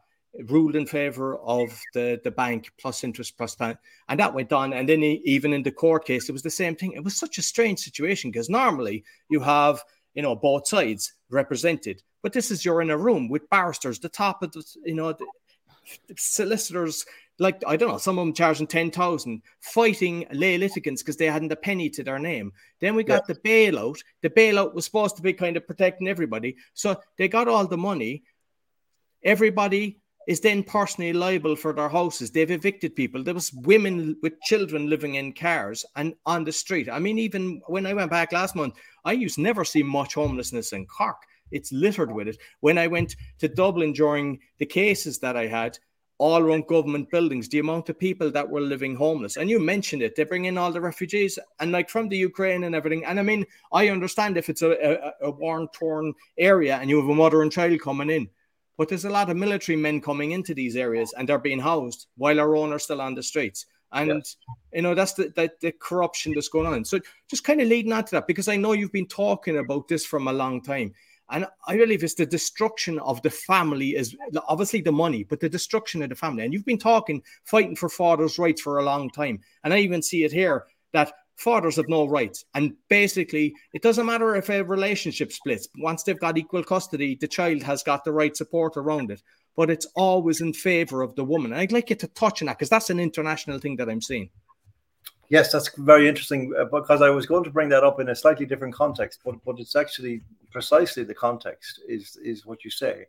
Ruled in favor of the the bank plus interest plus plan and that went on. And then he, even in the court case it was the same thing. It was such a strange situation because normally you have you know, both sides represented. But this is you're in a room with barristers, the top of the, you know, the solicitors, like I don't know, some of them charging ten thousand, fighting lay litigants because they hadn't a penny to their name. Then we got yeah. the bailout. The bailout was supposed to be kind of protecting everybody, so they got all the money. Everybody is then personally liable for their houses. They've evicted people. There was women with children living in cars and on the street. I mean, even when I went back last month, I used to never see much homelessness in Cork. It's littered with it. When I went to Dublin during the cases that I had, all around government buildings, the amount of people that were living homeless. And you mentioned it, they bring in all the refugees and like from the Ukraine and everything. And I mean, I understand if it's a, a, a war torn area and you have a mother and child coming in, but there's a lot of military men coming into these areas and they're being housed while our own are still on the streets. And yeah. you know, that's the, the the corruption that's going on. So just kind of leading on to that, because I know you've been talking about this from a long time. And I believe it's the destruction of the family is obviously the money, but the destruction of the family. And you've been talking, fighting for fathers' rights for a long time. And I even see it here that fathers have no rights. And basically, it doesn't matter if a relationship splits. Once they've got equal custody, the child has got the right support around it. But it's always in favor of the woman. And I'd like you to touch on that because that's an international thing that I'm seeing. Yes, that's very interesting uh, because I was going to bring that up in a slightly different context, but, but it's actually precisely the context is is what you say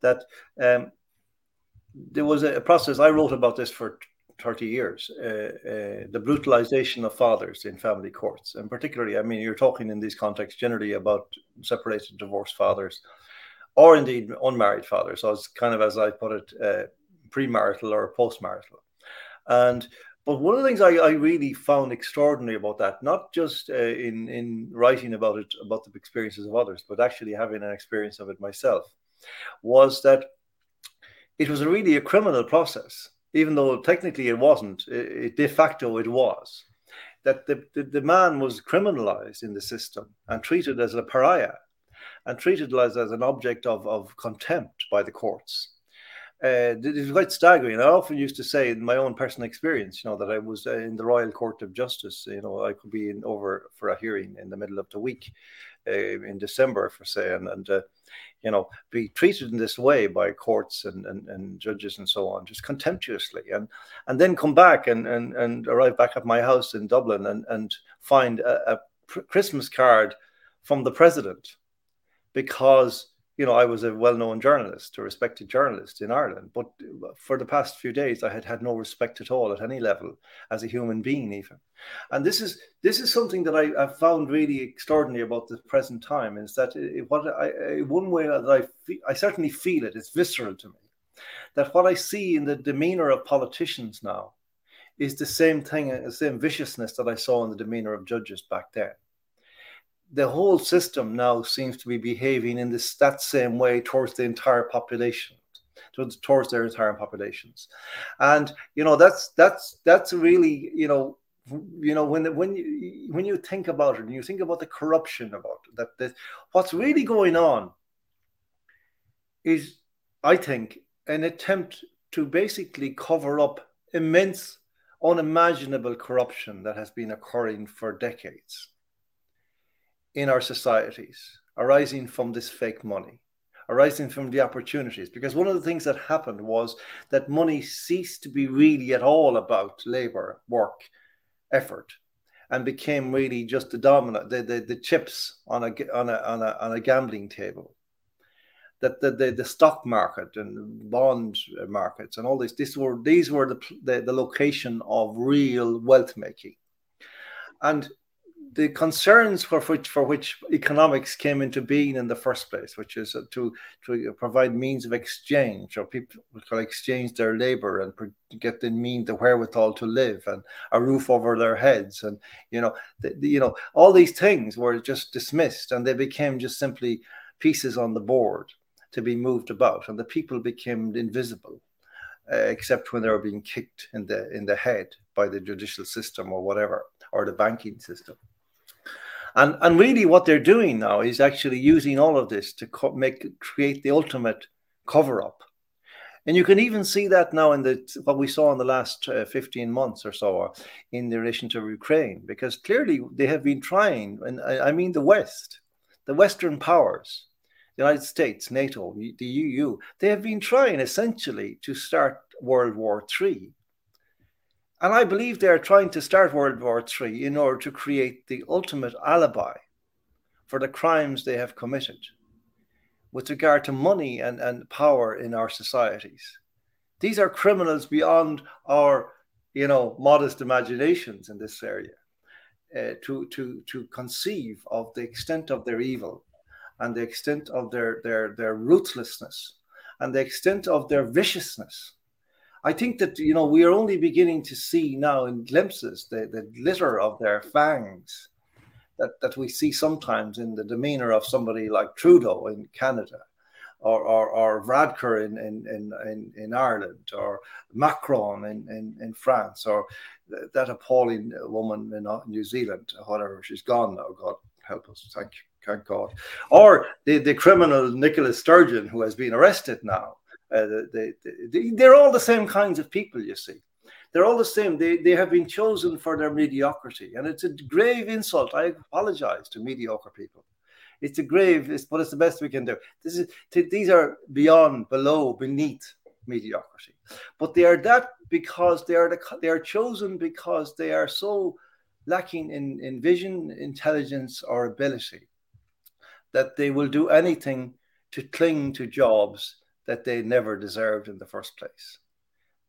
that um, there was a process I wrote about this for 30 years, uh, uh, the brutalization of fathers in family courts. And particularly, I mean, you're talking in these contexts generally about separated, divorced fathers, or indeed unmarried fathers. So it's kind of, as I put it, uh, premarital or postmarital. And but one of the things I, I really found extraordinary about that, not just uh, in in writing about it, about the experiences of others, but actually having an experience of it myself, was that it was really a criminal process even though technically it wasn't, it, de facto it was, that the, the, the, man was criminalized in the system and treated as a pariah and treated as, as an object of, of contempt by the courts. uh, it was quite staggering. I often used to say in my own personal experience, you know, that I was uh, in the Royal Court of Justice. You know, I could be in over for a hearing in the middle of the week uh, in December, for say, and, and uh, you know, be treated in this way by courts and, and, and judges and so on, just contemptuously, and and then come back and and, and arrive back at my house in Dublin and and find a, a Christmas card from the president because you know, I was a well-known journalist, a respected journalist in Ireland, but for the past few days, I had had no respect at all at any level as a human being, even. And this is this is something that I, have found really extraordinary about the present time is that it, what I one way that I feel, I certainly feel it, it's visceral to me, that what I see in the demeanor of politicians now is the same thing, the same viciousness that I saw in the demeanor of judges back then the whole system now seems to be behaving in this that same way towards the entire population towards, towards their entire populations. And you know that's that's that's really you know you know when when you when you think about it and you think about the corruption about it, that that what's really going on is i think an attempt to basically cover up immense unimaginable corruption that has been occurring for decades in our societies arising from this fake money, arising from the opportunities. Because one of the things that happened was that money ceased to be really at all about labor, work, effort, and became really just the dominant, the, the, the chips on a, on, a, on, a, on a gambling table. That the, the, the stock market and bond markets and all this, this were these were the, the, the location of real wealth making. And the concerns for which for which economics came into being in the first place, which is to to provide means of exchange, or people can exchange their labor and get the mean the wherewithal to live and a roof over their heads, and you know, the, the, you know, all these things were just dismissed, and they became just simply pieces on the board to be moved about, and the people became invisible. Uh, except when they were being kicked in the in the head by the judicial system or whatever or the banking system and and really what they're doing now is actually using all of this to co- make create the ultimate cover up and you can even see that now in the what we saw in the last uh, 15 months or so in the relation to Ukraine because clearly they have been trying and I, I mean the west the western powers the United States NATO the EU they have been trying essentially to start World War 3 and I believe they're trying to start World War III in order to create the ultimate alibi for the crimes they have committed with regard to money and, and power in our societies. These are criminals beyond our, you know, modest imaginations in this area. Uh, to to to conceive of the extent of their evil and the extent of their their their ruthlessness and the extent of their viciousness I think that you know we are only beginning to see now in glimpses the, the glitter of their fangs that, that we see sometimes in the demeanor of somebody like Trudeau in Canada or, or, or Varadkar in, in, in, in, Ireland or Macron in, in, in France or that appalling woman in uh, New Zealand, whatever, she's gone now, God help us, thank you, thank God. Or the, the criminal Nicola Sturgeon who has been arrested now uh, they, they, they're all the same kinds of people, you see. They're all the same. They, they have been chosen for their mediocrity. And it's a grave insult. I apologize to mediocre people. It's a grave, it's, but it's the best we can do. This is, these are beyond, below, beneath mediocrity. But they are that because they are, the, they are chosen because they are so lacking in, in vision, intelligence, or ability that they will do anything to cling to jobs that they never deserved in the first place.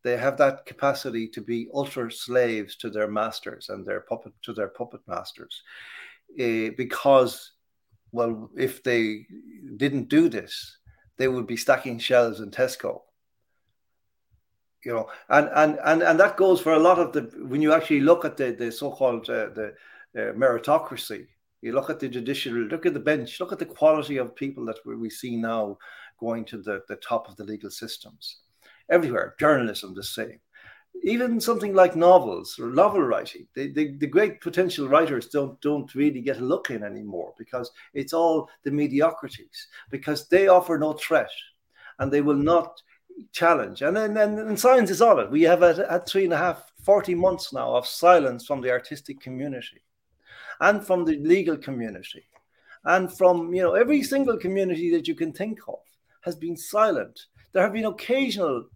They have that capacity to be ultra slaves to their masters and their puppet to their puppet masters, uh, because, well, if they didn't do this, they would be stacking shelves in Tesco. You know, and and and and that goes for a lot of the when you actually look at the the so-called uh, the uh, meritocracy you look at the judiciary, look at the bench, look at the quality of people that we see now going to the, the top of the legal systems. Everywhere, journalism the same. Even something like novels or novel writing, the, the, great potential writers don't don't really get a look in anymore because it's all the mediocrities, because they offer no threat and they will not challenge. And and, and science is on it. We have had three and a half, 40 months now of silence from the artistic community and from the legal community and from you know every single community that you can think of has been silent. There have been occasional,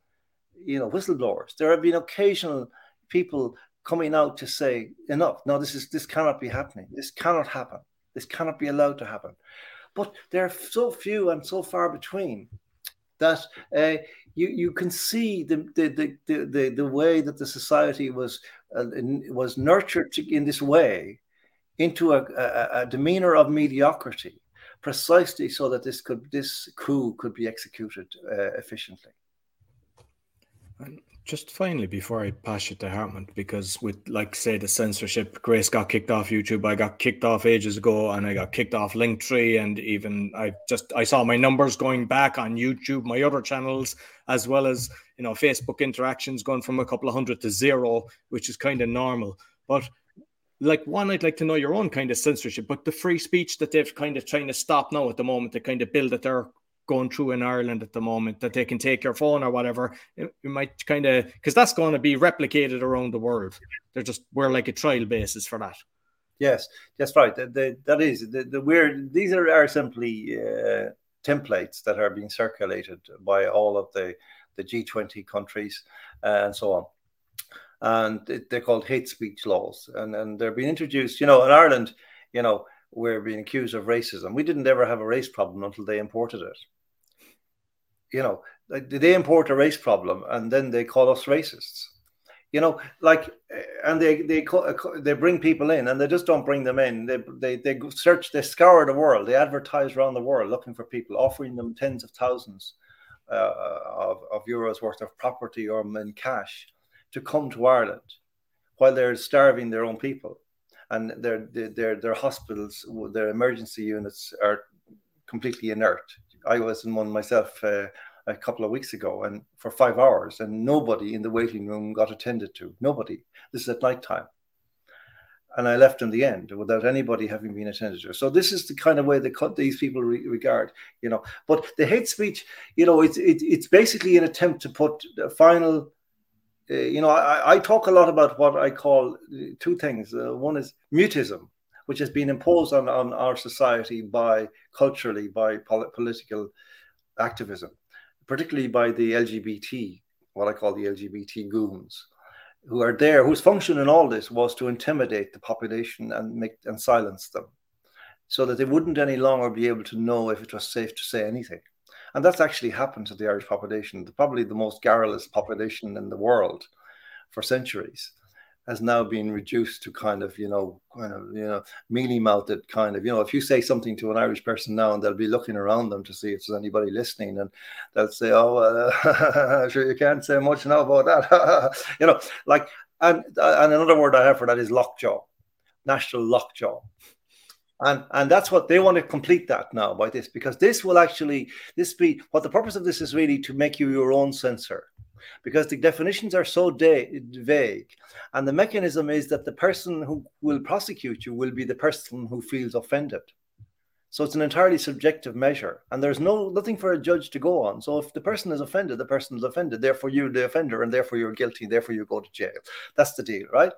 you know, whistleblowers. There have been occasional people coming out to say enough. No, this is this cannot be happening. This cannot happen. This cannot be allowed to happen. But there are so few and so far between that uh, you you can see the the, the the the way that the society was uh, was nurtured in this way into a, a, a, demeanor of mediocrity, precisely so that this could this coup could be executed uh, efficiently. And just finally, before I pass you to Hartmut, because with like say the censorship, Grace got kicked off YouTube. I got kicked off ages ago, and I got kicked off Linktree, and even I just I saw my numbers going back on YouTube, my other channels, as well as you know Facebook interactions going from a couple of hundred to zero, which is kind of normal. But like one, I'd like to know your own kind of censorship, but the free speech that they've kind of trying to stop now at the moment, the kind of bill that they're going through in Ireland at the moment, that they can take your phone or whatever, you might kind of because that's going to be replicated around the world. They're just we're like a trial basis for that. Yes, that's right. The, the, that is the, the weird. These are, are simply uh, templates that are being circulated by all of the the G20 countries and so on and they're called hate speech laws, and and they're being introduced. You know, in Ireland, you know, we're being accused of racism. We didn't ever have a race problem until they imported it. You know, like, they import a race problem, and then they call us racists. You know, like, and they they they bring people in, and they just don't bring them in. They they they search, they scour the world, they advertise around the world looking for people, offering them tens of thousands uh, of, of euros worth of property or in cash to come to Ireland while they're starving their own people. And their, their, their hospitals, their emergency units are completely inert. I was in one myself uh, a couple of weeks ago and for five hours, and nobody in the waiting room got attended to. Nobody. This is at night time. And I left in the end without anybody having been attended to. So this is the kind of way they cut these people re- regard, you know. But the hate speech, you know, it's it, it's basically an attempt to put a final uh, you know, I, I, talk a lot about what I call two things. Uh, one is mutism, which has been imposed on, on our society by culturally by pol- political activism, particularly by the LGBT, what I call the LGBT goons, who are there, whose function in all this was to intimidate the population and make and silence them, so that they wouldn't any longer be able to know if it was safe to say anything. And that's actually happened to the Irish population, probably the most garrulous population in the world for centuries has now been reduced to kind of, you know, kind of, you know, mealy mouthed kind of, you know, if you say something to an Irish person now and they'll be looking around them to see if there's anybody listening and they'll say, oh, uh, (laughs) sure, you can't say much now about that. (laughs) you know, like, and, and another word I have for that is lockjaw, national lockjaw and and that's what they want to complete that now by this because this will actually this be what the purpose of this is really to make you your own censor because the definitions are so de- vague and the mechanism is that the person who will prosecute you will be the person who feels offended so it's an entirely subjective measure, and there's no nothing for a judge to go on. So if the person is offended, the person is offended. Therefore, you're the offender, and therefore you're guilty. Therefore, you go to jail. That's the deal, right?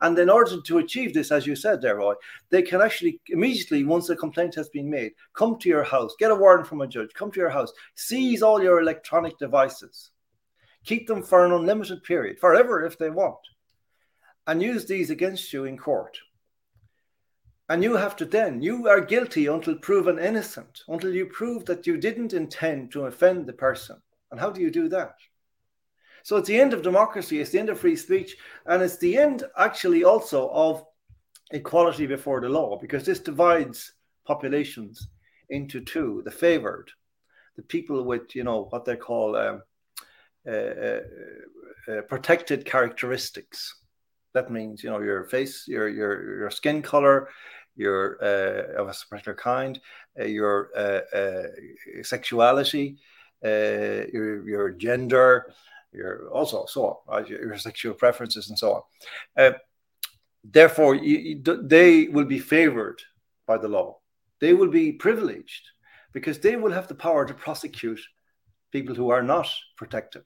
And in order to achieve this, as you said there, Roy, they can actually immediately, once a complaint has been made, come to your house, get a warrant from a judge, come to your house, seize all your electronic devices, keep them for an unlimited period, forever if they want, and use these against you in court and you have to then, you are guilty until proven innocent, until you prove that you didn't intend to offend the person. And how do you do that? So it's the end of democracy, it's the end of free speech, and it's the end actually also of equality before the law, because this divides populations into two the favored, the people with, you know, what they call um, uh, uh, uh, protected characteristics. That means, you know, your face, your your your skin color, your uh, of a particular kind, uh, your uh, uh sexuality, uh, your your gender, your also so on, right? your, your sexual preferences and so on. Uh, therefore, you, you, they will be favored by the law. They will be privileged because they will have the power to prosecute people who are not protected.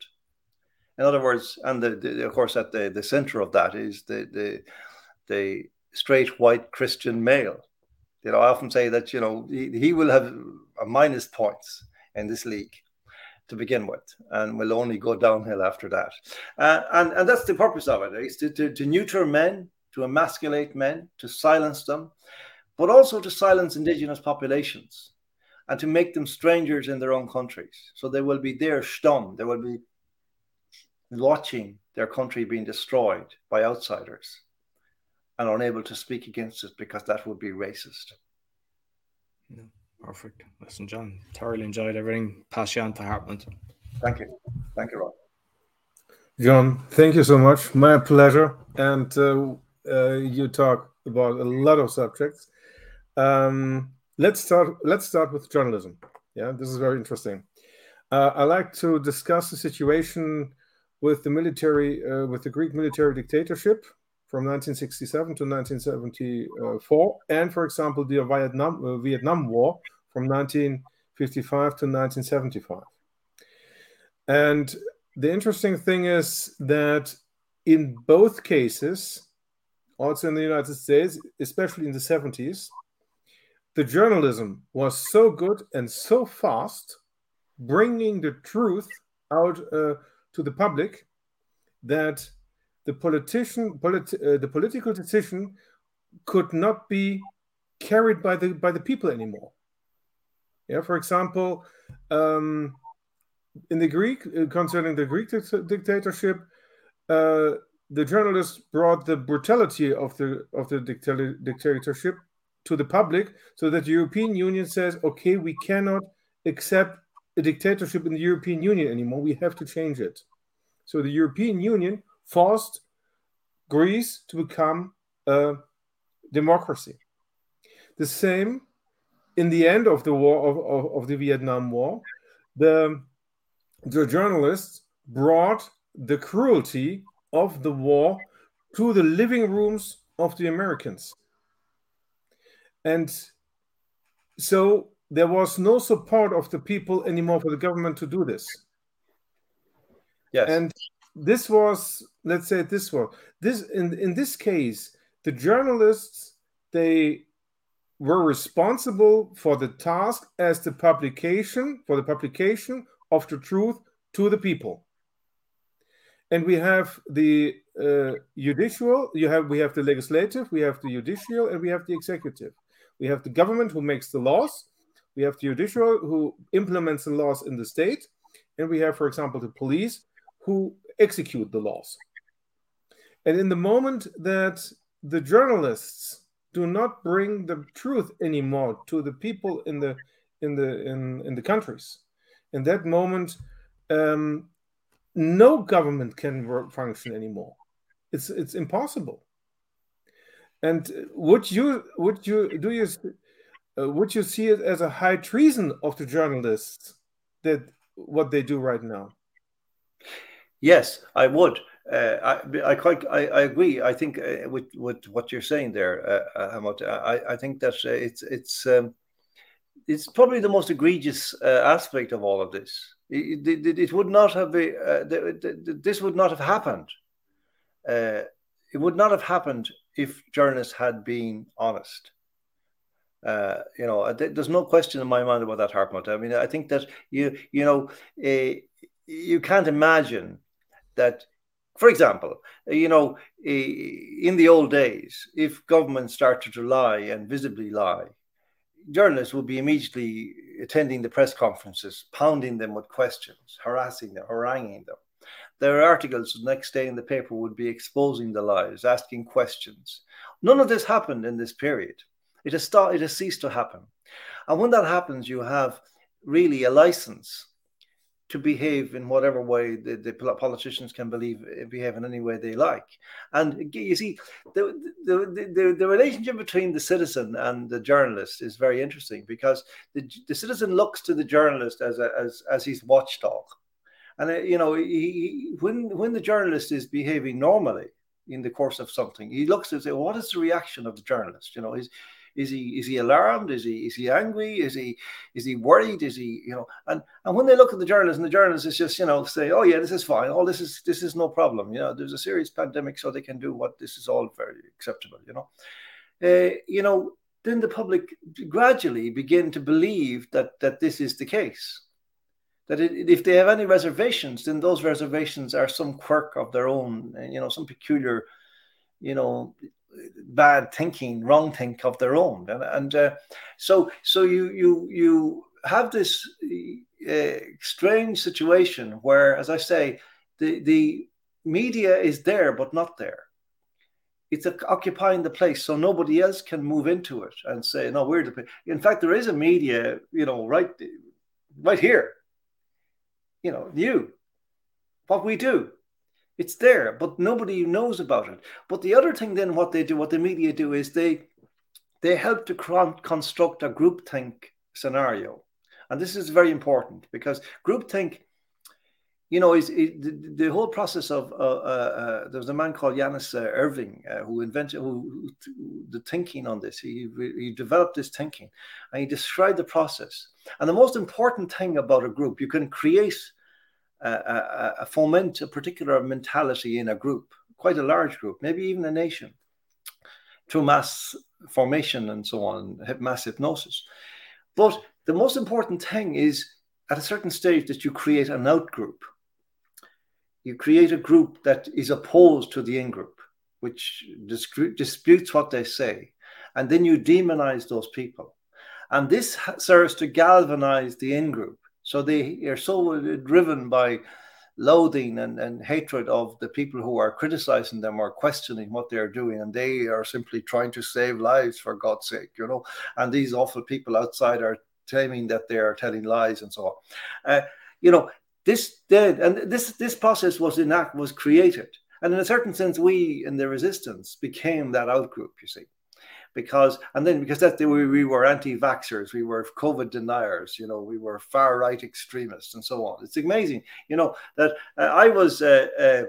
In other words, and the, the, of course, at the, the center of that is the, the, the straight white Christian male. You know, I often say that, you know, he, he will have a minus points in this league to begin with, and will only go downhill after that. Uh, and, and that's the purpose of it, is to, to, to neuter men, to emasculate men, to silence them, but also to silence indigenous populations and to make them strangers in their own countries. So they will be there stunned. They will be watching their country being destroyed by outsiders and unable to speak against it because that would be racist. Yeah, perfect. Listen, John, thoroughly enjoyed everything. Pass you on to Hartmut. Thank you. Thank you, Rob. John, thank you so much. My pleasure. And uh, uh, you talk about a lot of subjects. Um, let's start. Let's start with journalism. Yeah, this is very interesting. Uh, I like to discuss the situation with the military, uh, with the Greek military dictatorship from 1967 to 1974, and for example, the Vietnam uh, Vietnam War from 1955 to 1975. And the interesting thing is that in both cases, also in the United States, especially in the 70s, the journalism was so good and so fast, bringing the truth out uh, to the public that the politician, politi- uh, the political decision could not be carried by the by the people anymore. Yeah, for example, um, in the Greek uh, concerning the Greek dictatorship, uh, the journalists brought the brutality of the of the dictatorship to the public, so that the European Union says, okay, we cannot accept a dictatorship in the European Union anymore. We have to change it. So the European Union forced Greece to become a democracy. The same in the end of the war of, of, of the Vietnam War, the, the journalists brought the cruelty of the war to the living rooms of the Americans. And so there was no support of the people anymore for the government to do this. Yes. And this was, let's say this was this in, in this case, the journalists they were responsible for the task as the publication for the publication of the truth to the people. And we have the uh, judicial you have we have the legislative we have the judicial and we have the executive. We have the government who makes the laws we have the judicial who implements the laws in the state and we have for example the police who execute the laws. And in the moment that the journalists do not bring the truth anymore to the people in the in the in, in the countries, in that moment, um, no government can work, function anymore. It's it's impossible. And would you would you do you uh, would you see it as a high treason of the journalists that what they do right now? Yes, I would. Uh, I, I quite, I, I, agree. I think uh, with with what you're saying there, uh, uh I, I think that uh, it's it's um, it's probably the most egregious uh, aspect of all of this. It, it, it would not have been, this would not have happened. it would not have happened if journalists had been honest. You know, there's no question in my mind about that, Hartmut. I mean, I think that you, you know, you can't imagine that for example, you know, in the old days, if government started to lie and visibly lie, journalists would be immediately attending the press conferences, pounding them with questions, harassing them, haranguing them. Their articles the next day in the paper would be exposing the lies, asking questions. None of this happened in this period. It has, started, it has ceased to happen. And when that happens, you have really a license to behave in whatever way the, the politicians can believe eh, behave in any way they like. And you see, the, the, the, the, relationship between the citizen and the journalist is very interesting because the, the citizen looks to the journalist as, a, as, as his watchdog. And, uh, you know, he, when, when the journalist is behaving normally in the course of something, he looks and say, what is the reaction of the journalist? You know, he's, is he is he alarmed? Is he is he angry? Is he is he worried? Is he you know? And and when they look at the journalists, and the journalists is just you know say, oh yeah, this is fine. Oh, this is this is no problem. You know, there's a serious pandemic, so they can do what this is all very acceptable. You know, uh, you know. Then the public gradually begin to believe that that this is the case that it, if they have any reservations, then those reservations are some quirk of their own, you know, some peculiar, you know, bad thinking, wrong think of their own, and, and uh, so so you you you have this uh, strange situation where, as I say, the the media is there but not there. It's a, occupying the place, so nobody else can move into it and say, "No, we're the." In fact, there is a media, you know, right, right here you know, you, what we do. It's there, but nobody knows about it. But the other thing, then, what they do, what the media do, is they they help to construct a groupthink scenario, and this is very important because groupthink, you know, is, is the, the, whole process of. Uh, uh, uh, there's a man called Yanis uh, Irving uh, who invented who, the thinking on this. He he developed this thinking, and he described the process. And the most important thing about a group, you can create a, foment a particular mentality in a group, quite a large group, maybe even a nation, through mass formation and so on, mass hypnosis. But the most important thing is at a certain stage that you create an out group. You create a group that is opposed to the in group, which disputes what they say. And then you demonize those people. And this serves to galvanize the in group so they are so driven by loathing and, and hatred of the people who are criticizing them or questioning what they're doing. And they are simply trying to save lives for God's sake, you know. And these awful people outside are claiming that they are telling lies and so on. Uh, you know, this did, and this this process was enact was created. And in a certain sense, we in the resistance became that outgroup, you see because and then because that we, we were anti-vaxxers we were covid deniers you know we were far right extremists and so on it's amazing you know that uh, i was uh, uh,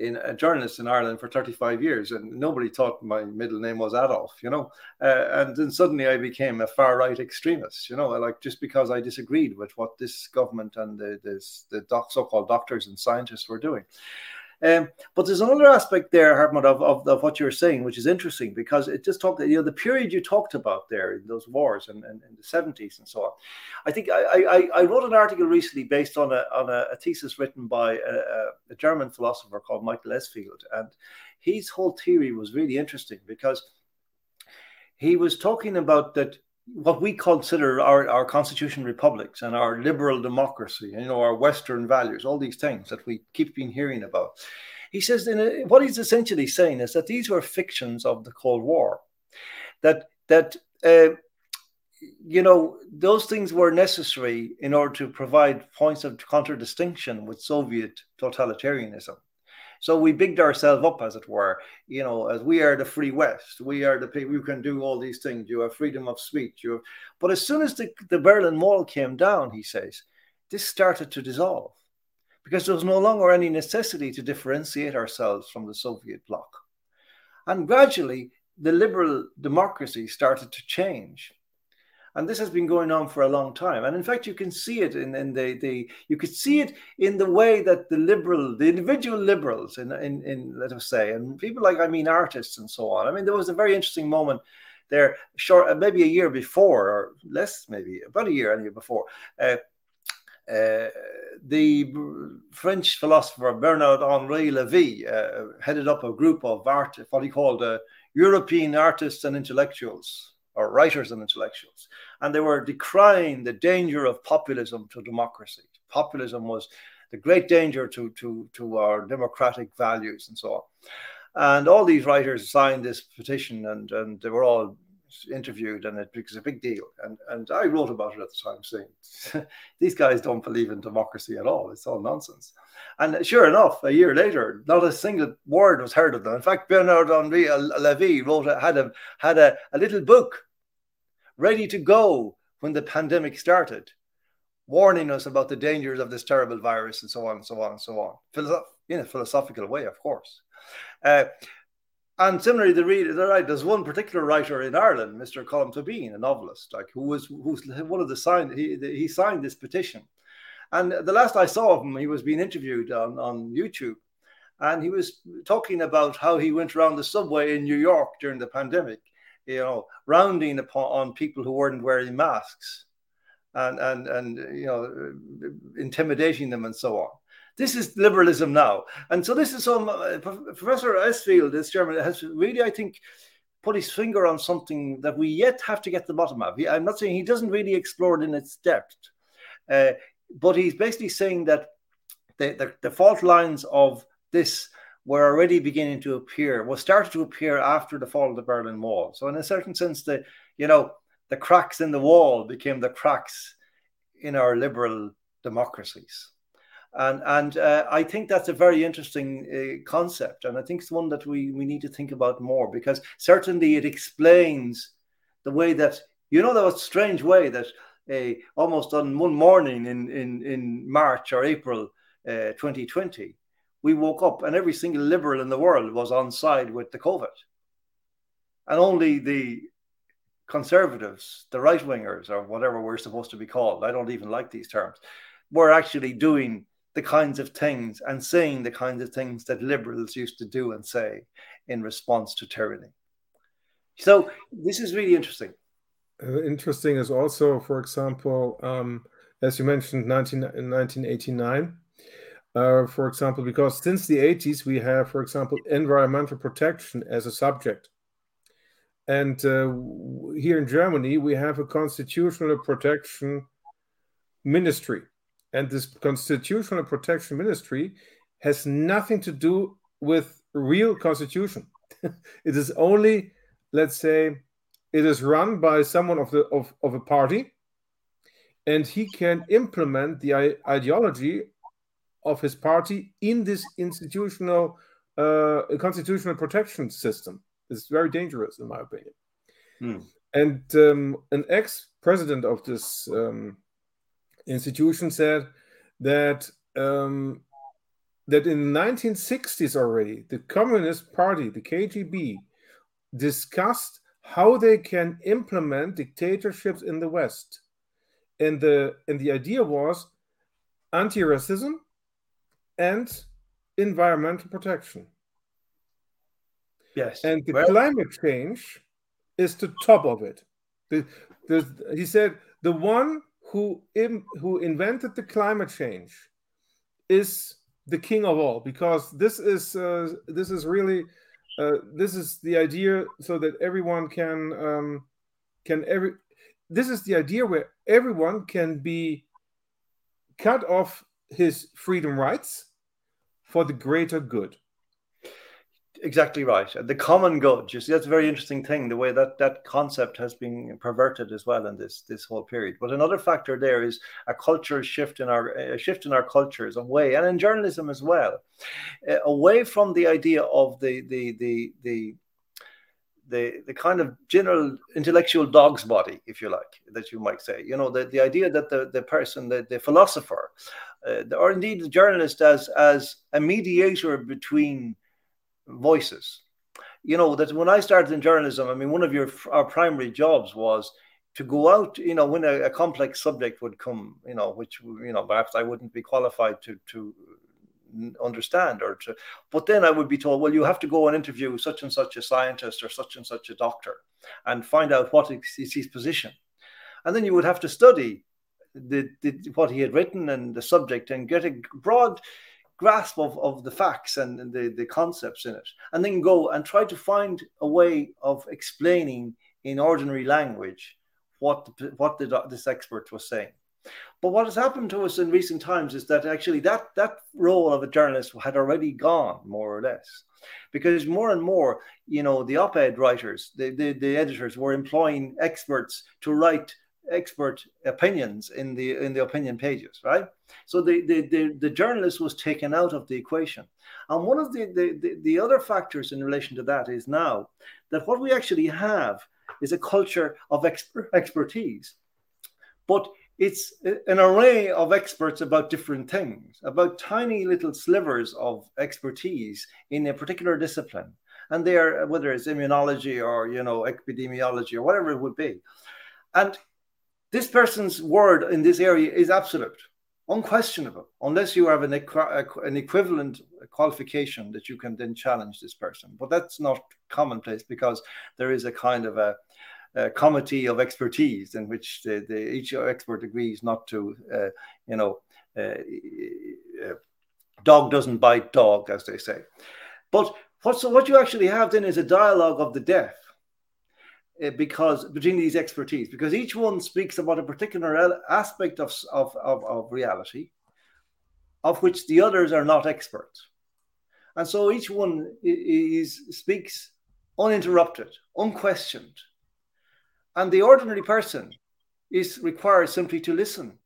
in a journalist in Ireland for 35 years, and nobody thought my middle name was Adolf, you know. Uh, and then suddenly I became a far right extremist, you know, like just because I disagreed with what this government and the, this, the doc, so-called doctors and scientists were doing. Um, but there's another aspect there, Hartmut, of, of, of, what you're saying, which is interesting because it just talked, you know, the period you talked about there in those wars and in, the 70s and so on. I think I, I, I, wrote an article recently based on a, on a, a thesis written by a, a, German philosopher called Michael Esfeld. And his whole theory was really interesting because he was talking about that what we consider our, our constitutional republics and our liberal democracy, and, you know, our Western values, all these things that we keep being hearing about. He says a, what he's essentially saying is that these were fictions of the Cold War, that that uh, you know those things were necessary in order to provide points of contradistinction with Soviet totalitarianism. So we bigged ourselves up, as it were, you know, as we are the free West. We are the people who can do all these things. You have freedom of speech. You have... But as soon as the, the Berlin Wall came down, he says, this started to dissolve because there was no longer any necessity to differentiate ourselves from the Soviet bloc. And gradually, the liberal democracy started to change and this has been going on for a long time. And in fact you can see it in, in the, the you could see it in the way that the liberal the individual liberals in, in, in let us say and people like i mean artists and so on. I mean there was a very interesting moment there short maybe a year before or less maybe about a year anyway before uh, uh, the French philosopher Bernard Henri Levy uh, headed up a group of art, what he called uh, European artists and intellectuals or writers and intellectuals. And they were decrying the danger of populism to democracy. Populism was the great danger to, to, to our democratic values and so on. And all these writers signed this petition and, and they were all interviewed and it was a big deal. And, and I wrote about it at the time saying, (laughs) these guys don't believe in democracy at all. It's all nonsense. And sure enough, a year later, not a single word was heard of them. In fact, Bernard Henri Levy wrote a, had a had a, a little book ready to go when the pandemic started, warning us about the dangers of this terrible virus and so on and so on and so on. Philosoph- in a philosophical way, of course. Uh, and similarly, the reader, right, there's one particular writer in Ireland, Mr. Colm Tóibín, a novelist, like who was who's one of the signed he he signed this petition, and the last I saw of him, he was being interviewed on on YouTube, and he was talking about how he went around the subway in New York during the pandemic, you know, rounding upon on people who weren't wearing masks, and and and you know, intimidating them and so on. This is liberalism now. And so this is some uh, Professor Esfeld, this German, has really, I think, put his finger on something that we yet have to get the bottom of. I'm not saying he doesn't really explore it in its depth, uh, but he's basically saying that the, the, the, fault lines of this were already beginning to appear, was started to appear after the fall of the Berlin Wall. So in a certain sense, the you know the cracks in the wall became the cracks in our liberal democracies and and uh, I think that's a very interesting uh, concept, and I think it's one that we we need to think about more because certainly it explains the way that you know that strange way that uh, almost on one morning in in in March or April 2020 uh, we woke up and every single liberal in the world was on side with the COVID, and only the conservatives, the right wingers, or whatever we're supposed to be called. I don't even like these terms. Were actually doing the kinds of things and saying the kinds of things that liberals used to do and say in response to tyranny. So this is really interesting. Uh, interesting is also, for example, um, as you mentioned, 19, 1989. Uh, for example, because since the 80s, we have, for example, environmental protection as a subject. And uh, here in Germany, we have a constitutional protection ministry and this constitutional protection ministry has nothing to do with real constitution. (laughs) It is only let's say it is run by someone of the of, of a party and he can implement the ideology of his party in this institutional uh, constitutional protection system. It's very dangerous in my opinion. Hmm. and um, an ex-president of this um, institution said that um, that in the 1960s already, the Communist Party, the KGB, discussed how they can implement dictatorships in the West, and the and the idea was anti-racism and environmental protection. Yes, and the well, climate change is the top of it. The, the, he said the one who Im, who invented the climate change is the king of all because this is uh, this is really uh, this is the idea so that everyone can um, can every this is the idea where everyone can be cut off his freedom rights for the greater good exactly right. The common good. You see, that's a very interesting thing. The way that that concept has been perverted as well in this this whole period. But another factor there is a cultural shift in our a shift in our cultures away, and in journalism as well, uh, away from the idea of the the the the the, the kind of general intellectual dog's body, if you like, that you might say. You know, the, the idea that the, the person, the, the philosopher, uh, or indeed the journalist as, as a mediator between voices. You know, that when I started in journalism, I mean, one of your our primary jobs was to go out, you know, when a, a, complex subject would come, you know, which you know perhaps I wouldn't be qualified to to understand or to, but then I would be told, well, you have to go and interview such and such a scientist or such and such a doctor and find out what is his position, and then you would have to study the, the what he had written and the subject and get a broad grasp of, of the facts and, the, the concepts in it, and then go and try to find a way of explaining in ordinary language what the, what the, this expert was saying. But what has happened to us in recent times is that actually that that role of a journalist had already gone more or less, because more and more, you know, the op-ed writers, the, the, the editors were employing experts to write expert opinions in the in the opinion pages, right? So the the the, the journalist was taken out of the equation. And one of the, the, the, the other factors in relation to that is now that what we actually have is a culture of exper- expertise. But it's an array of experts about different things, about tiny little slivers of expertise in a particular discipline. and they are whether it's immunology or you know epidemiology or whatever it would be, and this person's word in this area is absolute, unquestionable, unless you have an, an equivalent qualification that you can then challenge this person. But that's not commonplace because there is a kind of a, a committee of expertise in which the, the, each expert agrees not to, uh, you know, uh, uh, dog doesn't bite dog, as they say. But what, so what you actually have then is a dialogue of the deaf Uh, because between these expertise, because each one speaks about a particular aspect of, of, of, of reality of which the others are not experts. And so each one is, speaks uninterrupted, unquestioned. And the ordinary person is required simply to listen,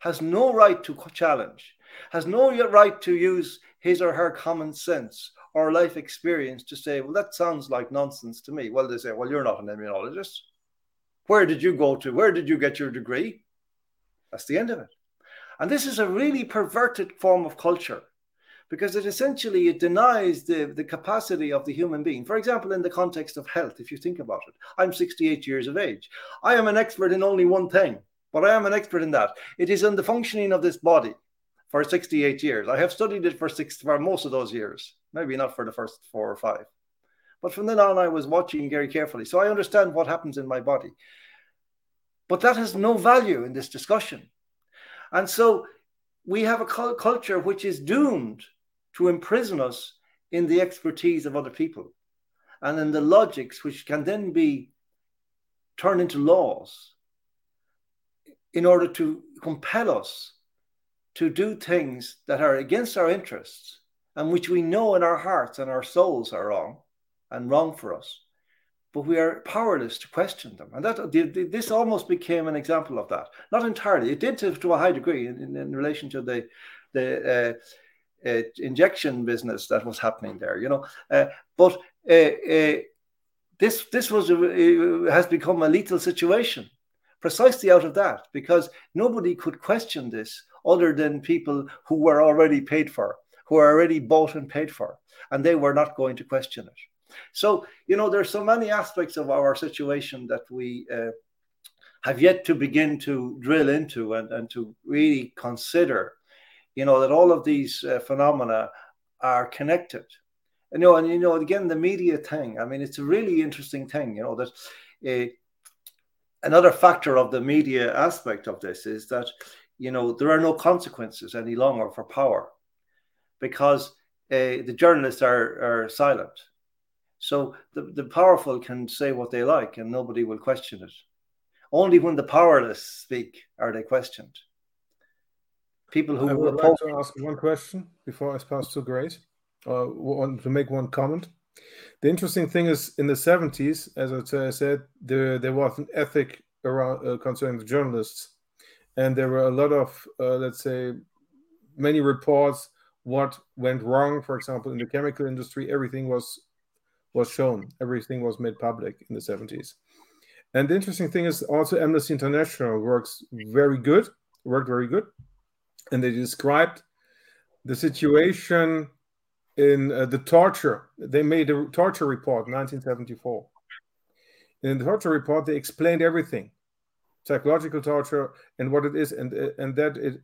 has no right to challenge, has no right to use his or her common sense or life experience to say, well, that sounds like nonsense to me. Well, they say, well, you're not an immunologist. Where did you go to? Where did you get your degree? That's the end of it. And this is a really perverted form of culture because it essentially it denies the, the capacity of the human being. For example, in the context of health, if you think about it, I'm 68 years of age. I am an expert in only one thing, but I am an expert in that. It is in the functioning of this body for 68 years. I have studied it for six for most of those years maybe not for the first four or five. But from then on, I was watching very carefully. So I understand what happens in my body. But that has no value in this discussion. And so we have a culture which is doomed to imprison us in the expertise of other people and in the logics which can then be turned into laws in order to compel us to do things that are against our interests and which we know in our hearts and our souls are wrong and wrong for us, but we are powerless to question them. And that this almost became an example of that. Not entirely, it did to, to a high degree in, in, in, relation to the the uh, uh, injection business that was happening there, you know. Uh, but uh, uh, this this was a, has become a lethal situation precisely out of that because nobody could question this other than people who were already paid for who are already bought and paid for, and they were not going to question it. So, you know, there's so many aspects of our situation that we uh, have yet to begin to drill into and, and to really consider, you know, that all of these uh, phenomena are connected. And, you know, and you know, again, the media thing. I mean, it's a really interesting thing. You know that uh, another factor of the media aspect of this is that you know there are no consequences any longer for power because uh, the journalists are, are silent. So the, the powerful can say what they like and nobody will question it. Only when the powerless speak are they questioned. People who I would like to ask one question before I pass to Grace, or want to make one comment. The interesting thing is, in the 70s, as I said, there, there was an ethic around uh, concerning the journalists, and there were a lot of, uh, let's say, many reports what went wrong for example in the chemical industry everything was was shown. Everything was made public in the 70s and the interesting thing is also amnesty international works very good worked very good. And they described the situation in uh, the torture. They made a torture report 1974 in the torture report they explained everything. Psychological torture and what it is and and that it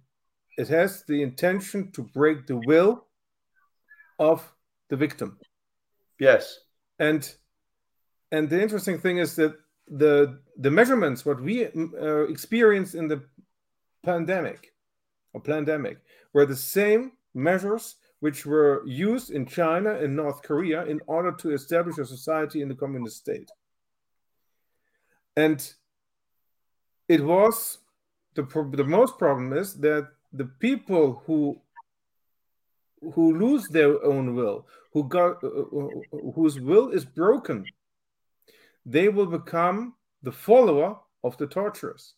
it has the intention to break the will of the victim. Yes. And and the interesting thing is that the the measurements what we uh, experienced in the pandemic or pandemic were the same measures which were used in China and North Korea in order to establish a society in the communist state. And it was the, the most problem is that the people who who lose their own will, who got uh, uh, whose will is broken, they will become the follower of the torturers,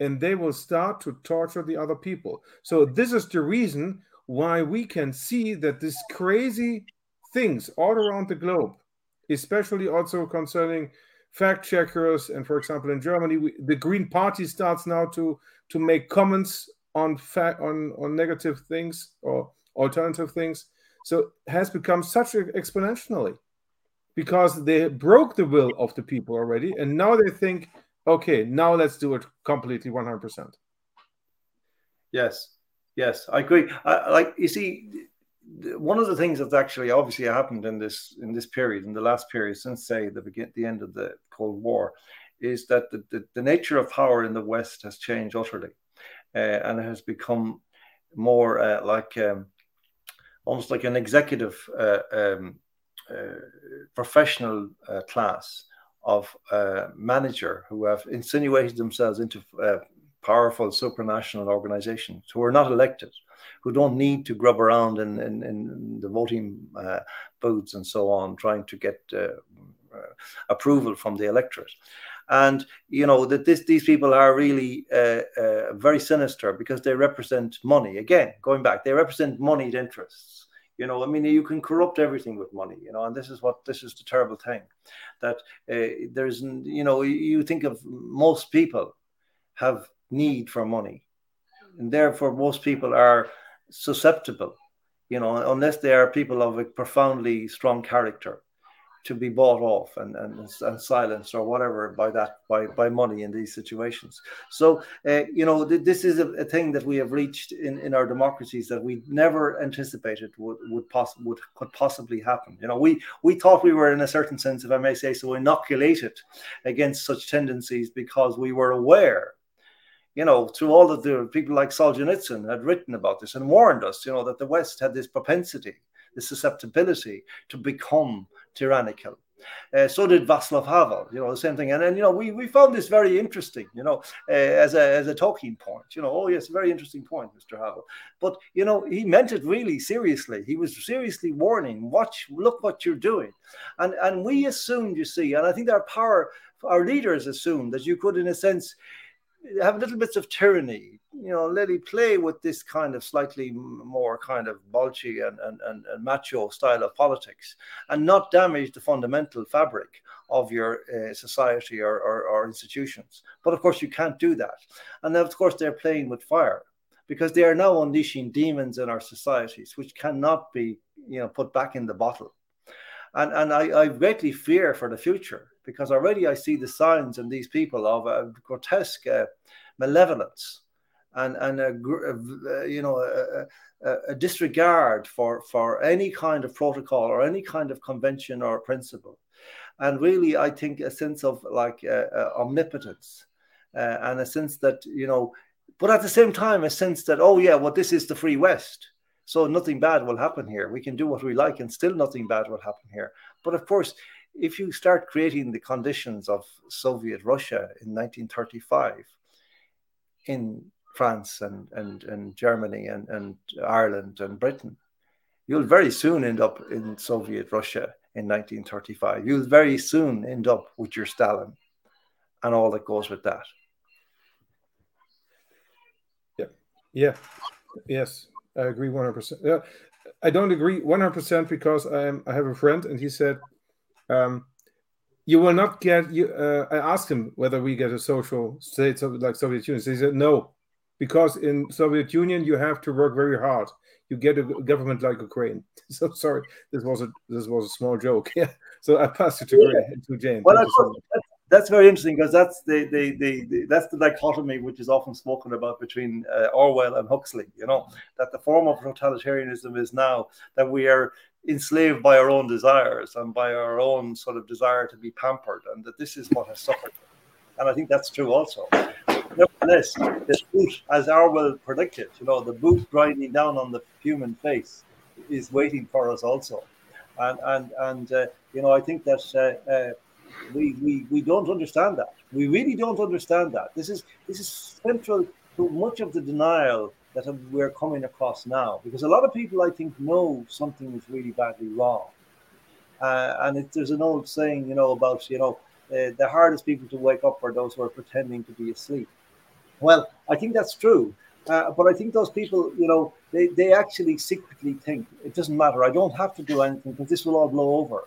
and they will start to torture the other people. So this is the reason why we can see that these crazy things all around the globe, especially also concerning fact checkers and for example in germany we, the green party starts now to to make comments on fact on on negative things or alternative things so has become such exponentially because they broke the will of the people already, and now they think, okay, now let's do it completely 100%. Yes, yes, I agree. I, like you see, one of the things that's actually obviously happened in this in this period, in the last period since say the begin the end of the Cold War, is that the, the, the nature of power in the West has changed utterly, and it has become more uh, like um, almost like an executive uh, um, uh, professional uh, class of uh, manager who have insinuated themselves into powerful supranational organizations who are not elected, who don't need to grub around in, in, in the voting uh, booths and so on, trying to get uh, approval from the electorate. And you know that this, these people are really uh, very sinister because they represent money. Again, going back, they represent moneyed interests. You know, I mean, you can corrupt everything with money, you know, and this is what this is the terrible thing that uh, there's, you know, you think of most people have need for money, and therefore most people are susceptible, you know, unless they are people of a profoundly strong character to be bought off and, and, and silenced or whatever by that by, by money in these situations. So uh, you know th- this is a, a, thing that we have reached in, in our democracies that we never anticipated would would, poss- would could possibly happen. You know we we thought we were in a certain sense, if I may say so, inoculated against such tendencies because we were aware you know, through all of the people like Solzhenitsyn had written about this and warned us, you know, that the West had this propensity, this susceptibility to become tyrannical. Uh, so did Václav Havel, you know, the same thing. And then, you know, we, we found this very interesting, you know, uh, as, a, as a talking point, you know, oh, yes, very interesting point, Mr. Havel. But, you know, he meant it really seriously. He was seriously warning, watch, look what you're doing. And, and we assumed, you see, and I think our power, our leaders assumed that you could, in a sense, have little bits of tyranny, you know, let him play with this kind of slightly more kind of bulgy and, and, and, and macho style of politics and not damage the fundamental fabric of your uh, society or, or, or institutions. But of course, you can't do that. And then, of course, they're playing with fire because they are now unleashing demons in our societies, which cannot be, you know, put back in the bottle. And, and I, I greatly fear for the future because already I see the signs in these people of a grotesque uh, malevolence and and a, a you know a, a, disregard for for any kind of protocol or any kind of convention or principle, and really I think a sense of like uh, uh, omnipotence uh, and a sense that you know, but at the same time a sense that oh yeah, well this is the free West. So nothing bad will happen here. We can do what we like, and still nothing bad will happen here. But of course, if you start creating the conditions of Soviet Russia in 1935 in France and, and, and Germany and, and Ireland and Britain, you'll very soon end up in Soviet Russia in 1935. You'll very soon end up with your Stalin and all that goes with that. Yeah. Yeah. Yes. I agree 100%. Yeah. I don't agree 100% because I'm, I have a friend and he said um, you will not get. You, uh, I asked him whether we get a social state like Soviet Union. He said no, because in Soviet Union you have to work very hard. You get a government like Ukraine. (laughs) So sorry, this was a this was a small joke. (laughs) Yeah. So I pass it to, yeah. to Jane. Well, that's, so that's, very interesting because that's the, the, the, the, that's the dichotomy which is often spoken about between uh, Orwell and Huxley. You know that the form of totalitarianism is now that we are enslaved by our own desires and by our own sort of desire to be pampered, and that this is what has suffered. And I think that's true also. Nevertheless, the boot, as Orwell predicted, you know, the boot grinding down on the human face is waiting for us also. And and and uh, you know, I think that uh, uh, we, we we don't understand that. We really don't understand that. This is this is central to much of the denial that we're coming across now because a lot of people i think know something is really badly wrong uh, and it, there's an old saying you know about you know uh, the hardest people to wake up are those who are pretending to be asleep well i think that's true uh, but i think those people you know they, they actually secretly think it doesn't matter i don't have to do anything because this will all blow over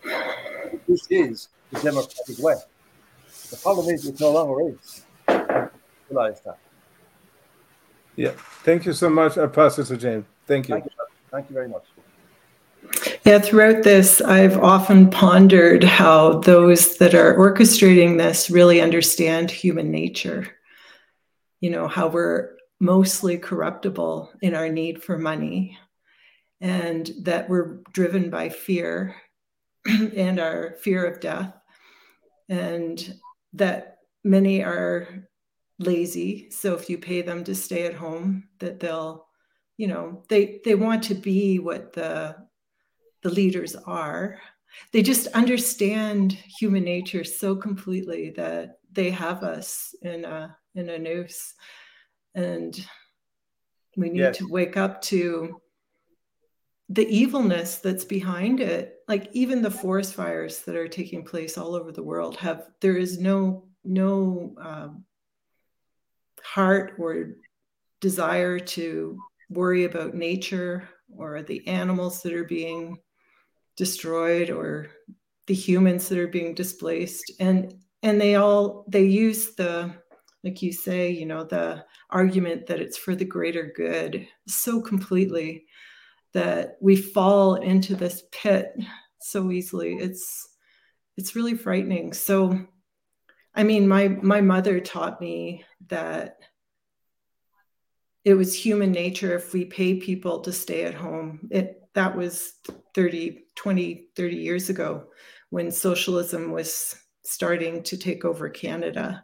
this is the democratic way the problem is it no longer is I realize that yeah. Thank you so much. I pass it to Jane. Thank you. Thank you, Thank you very much. Yeah, throughout this, I've often pondered how those that are orchestrating this really understand human nature. You know, how we're mostly corruptible in our need for money, and that we're driven by fear (clears throat) and our fear of death, and that many are lazy. So if you pay them to stay at home, that they'll, you know, they they want to be what the the leaders are. They just understand human nature so completely that they have us in a in a noose, and we need yes. to wake up to the evilness that's behind it like even the forest fires that are taking place all over the world have there is no no um, heart or desire to worry about nature or the animals that are being destroyed or the humans that are being displaced. And and they all they use the like you say you know the argument that it's for the greater good so completely that we fall into this pit so easily. It's it's really frightening. So i mean my my mother taught me that it was human nature if we pay people to stay at home. It that was 30 20 30 years ago when socialism was starting to take over canada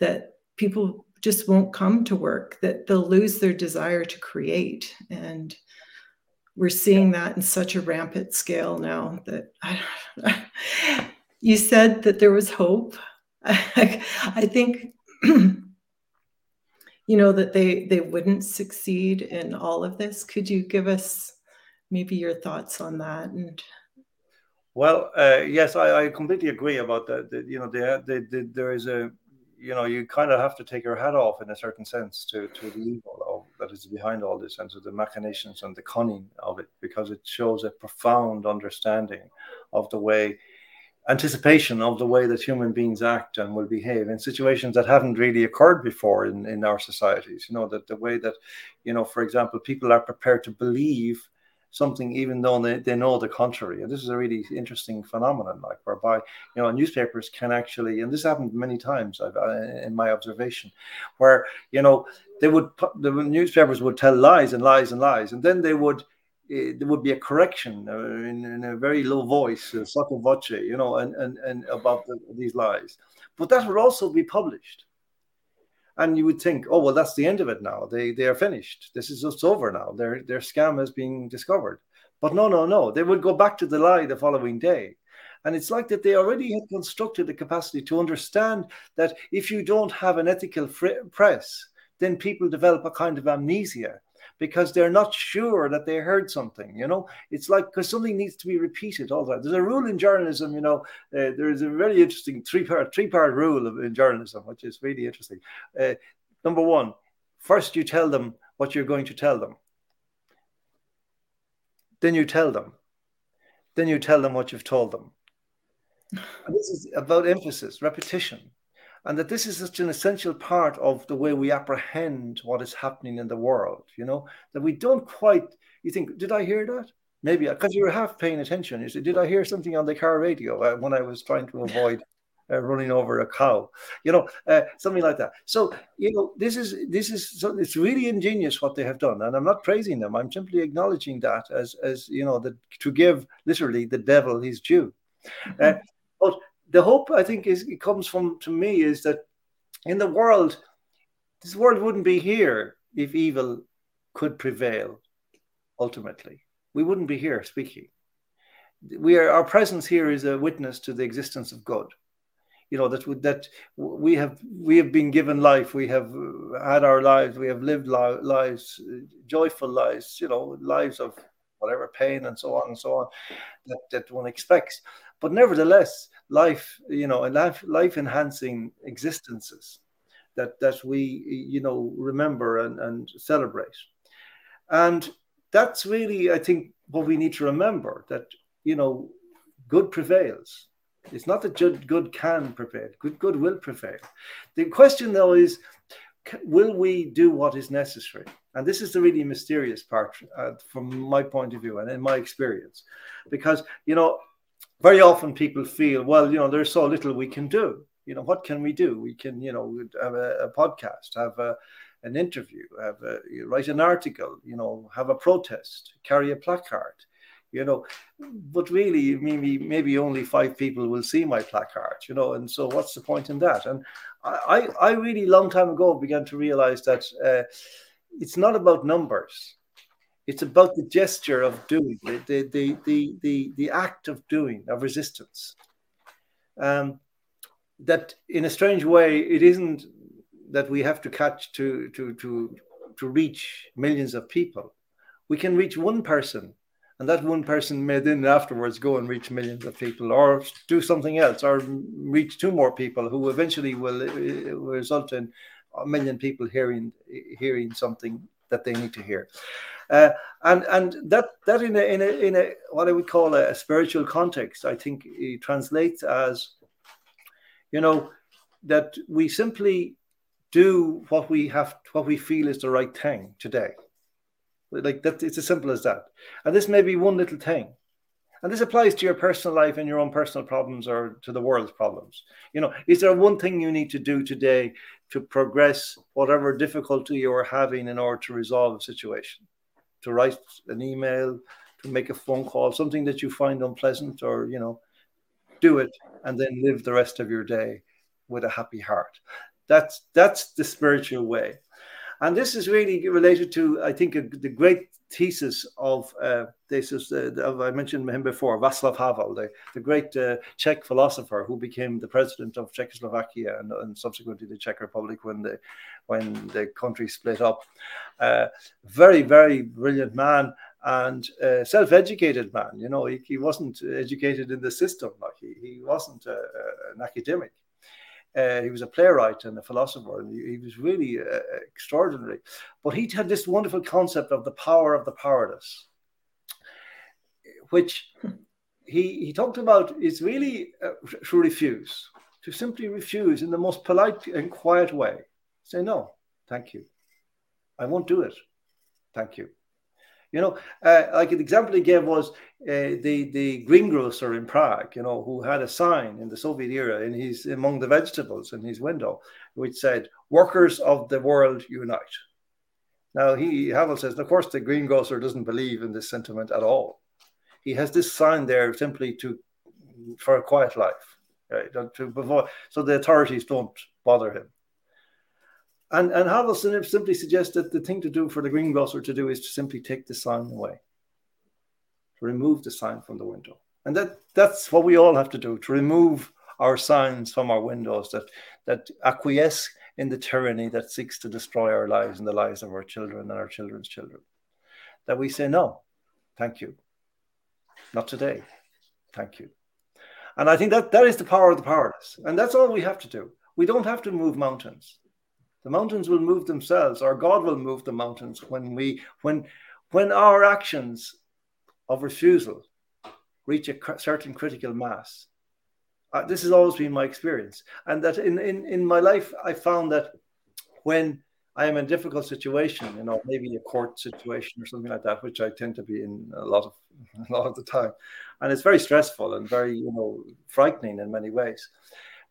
that people just won't come to work that they'll lose their desire to create and we're seeing that in such a rampant scale now that I, (laughs) you said that there was hope. I, (laughs) I think (clears throat) you know that they they wouldn't succeed in all of this. Could you give us maybe your thoughts on that? And well, uh, yes, I, I, completely agree about that. that you know, they, there is a you know you kind of have to take your hat off in a certain sense to to the evil that is behind all this and to the machinations and the cunning of it because it shows a profound understanding of the way anticipation of the way that human beings act and will behave in situations that haven't really occurred before in, in our societies you know that the way that you know for example people are prepared to believe something even though they, they know the contrary. And this is a really interesting phenomenon like whereby you know newspapers can actually and this happened many times I've, uh, in my observation where you know they would the newspapers would tell lies and lies and lies and then they would uh, there would be a correction uh, in, in, a very low voice sotto voce you know and and, and about the, these lies. But that would also be published and you would think, oh well, that's the end of it now. They they are finished. This is just over now. Their their scam is being discovered. But no, no, no. They would go back to the lie the following day. And it's like that they already had constructed the capacity to understand that if you don't have an ethical press, then people develop a kind of amnesia because they're not sure that they heard something. You know, it's like because something needs to be repeated all the time. There's a rule in journalism. You know, uh, there is a very interesting three part three part rule of, in journalism, which is really interesting. Uh, number one, first you tell them what you're going to tell them. Then you tell them. Then you tell them what you've told them. And this is about emphasis, repetition and that this is such an essential part of the way we apprehend what is happening in the world you know? That we don't quite you think did i hear that? Maybe because you were half paying attention. You said did i hear something on the car radio uh, when i was trying to (laughs) avoid uh, running over a cow? You know uh, something like that. So you know this is this is so it's really ingenious what they have done and i'm not praising them. I'm simply acknowledging that as as you know that to give literally the devil his due. Uh, but the hope I think is it comes from to me is that in the world, this world wouldn't be here if evil could prevail. Ultimately, we wouldn't be here speaking. We are our presence here is a witness to the existence of God. You know that that we have we have been given life. We have uh, had our lives. We have lived lives, uh, joyful lives. You know, lives of whatever pain and so on and so on that, that one expects. But nevertheless, life, you know, and life, life enhancing existences that that we, you know, remember and, and celebrate. And that's really, I think, what we need to remember that, you know, good prevails. It's not that good, can prevail, good, good will prevail. The question, though, is will we do what is necessary? And this is the really mysterious part uh, from my point of view and in my experience, because you know, very often people feel, well, you know, there's so little we can do. You know, what can we do? We can, you know, have a, a podcast, have a, an interview, have a, write an article, you know, have a protest, carry a placard, you know. But really, maybe maybe only five people will see my placard, you know. And so, what's the point in that? And I, I really long time ago began to realize that uh, it's not about numbers. It's about the gesture of doing, the the the the the, act of doing, of resistance. Um, that in a strange way, it isn't that we have to catch to to to to reach millions of people. We can reach one person and that one person may then afterwards go and reach millions of people or do something else or reach two more people who eventually will, uh, result in a million people hearing hearing something that they need to hear uh, and and that that in a, in a in a what i would call a, a spiritual context i think it translates as you know that we simply do what we have what we feel is the right thing today like that, it's as simple as that. And this may be one little thing. And this applies to your personal life and your own personal problems or to the world's problems. You know, is there one thing you need to do today to progress whatever difficulty you're having in order to resolve a situation? To write an email, to make a phone call, something that you find unpleasant, or, you know, do it and then live the rest of your day with a happy heart. That's that's the spiritual way. And this is really related to, I think, the great thesis of uh, this is uh, I mentioned him before, Václav Havel, the, the great uh, Czech philosopher who became the president of Czechoslovakia and, and, subsequently the Czech Republic when the when the country split up. Uh, very very brilliant man and uh, self-educated man. You know, he, he wasn't educated in the system like he, he wasn't uh, an academic. Uh, he was a playwright and a philosopher, and he, he was really uh, extraordinary. But he had this wonderful concept of the power of the powerless, which he, he talked about is really uh, to refuse, to simply refuse in the most polite and quiet way. Say, no, thank you. I won't do it. Thank you. You know, uh, like the example he gave was uh, the the greengrocer in Prague. You know, who had a sign in the Soviet era, and he's among the vegetables in his window, which said "Workers of the world unite." Now he Havel says, of course, the greengrocer doesn't believe in this sentiment at all. He has this sign there simply to for a quiet life, right? To before, so the authorities don't bother him. And, and Havel simply suggests that the thing to do for the greengrocer to do is to simply take the sign away, to remove the sign from the window. And that, that's what we all have to do, to remove our signs from our windows that, that acquiesce in the tyranny that seeks to destroy our lives and the lives of our children and our children's children. That we say, no, thank you. Not today. Thank you. And I think that that is the power of the powerless. And that's all we have to do. We don't have to move mountains. The mountains will move themselves, or God will move the mountains when we when when our actions of refusal reach a certain critical mass. Uh, this has always been my experience, and that in, in in my life I found that when I am in a difficult situation, you know, maybe a court situation or something like that, which I tend to be in a lot of (laughs) a lot of the time, and it's very stressful and very you know frightening in many ways.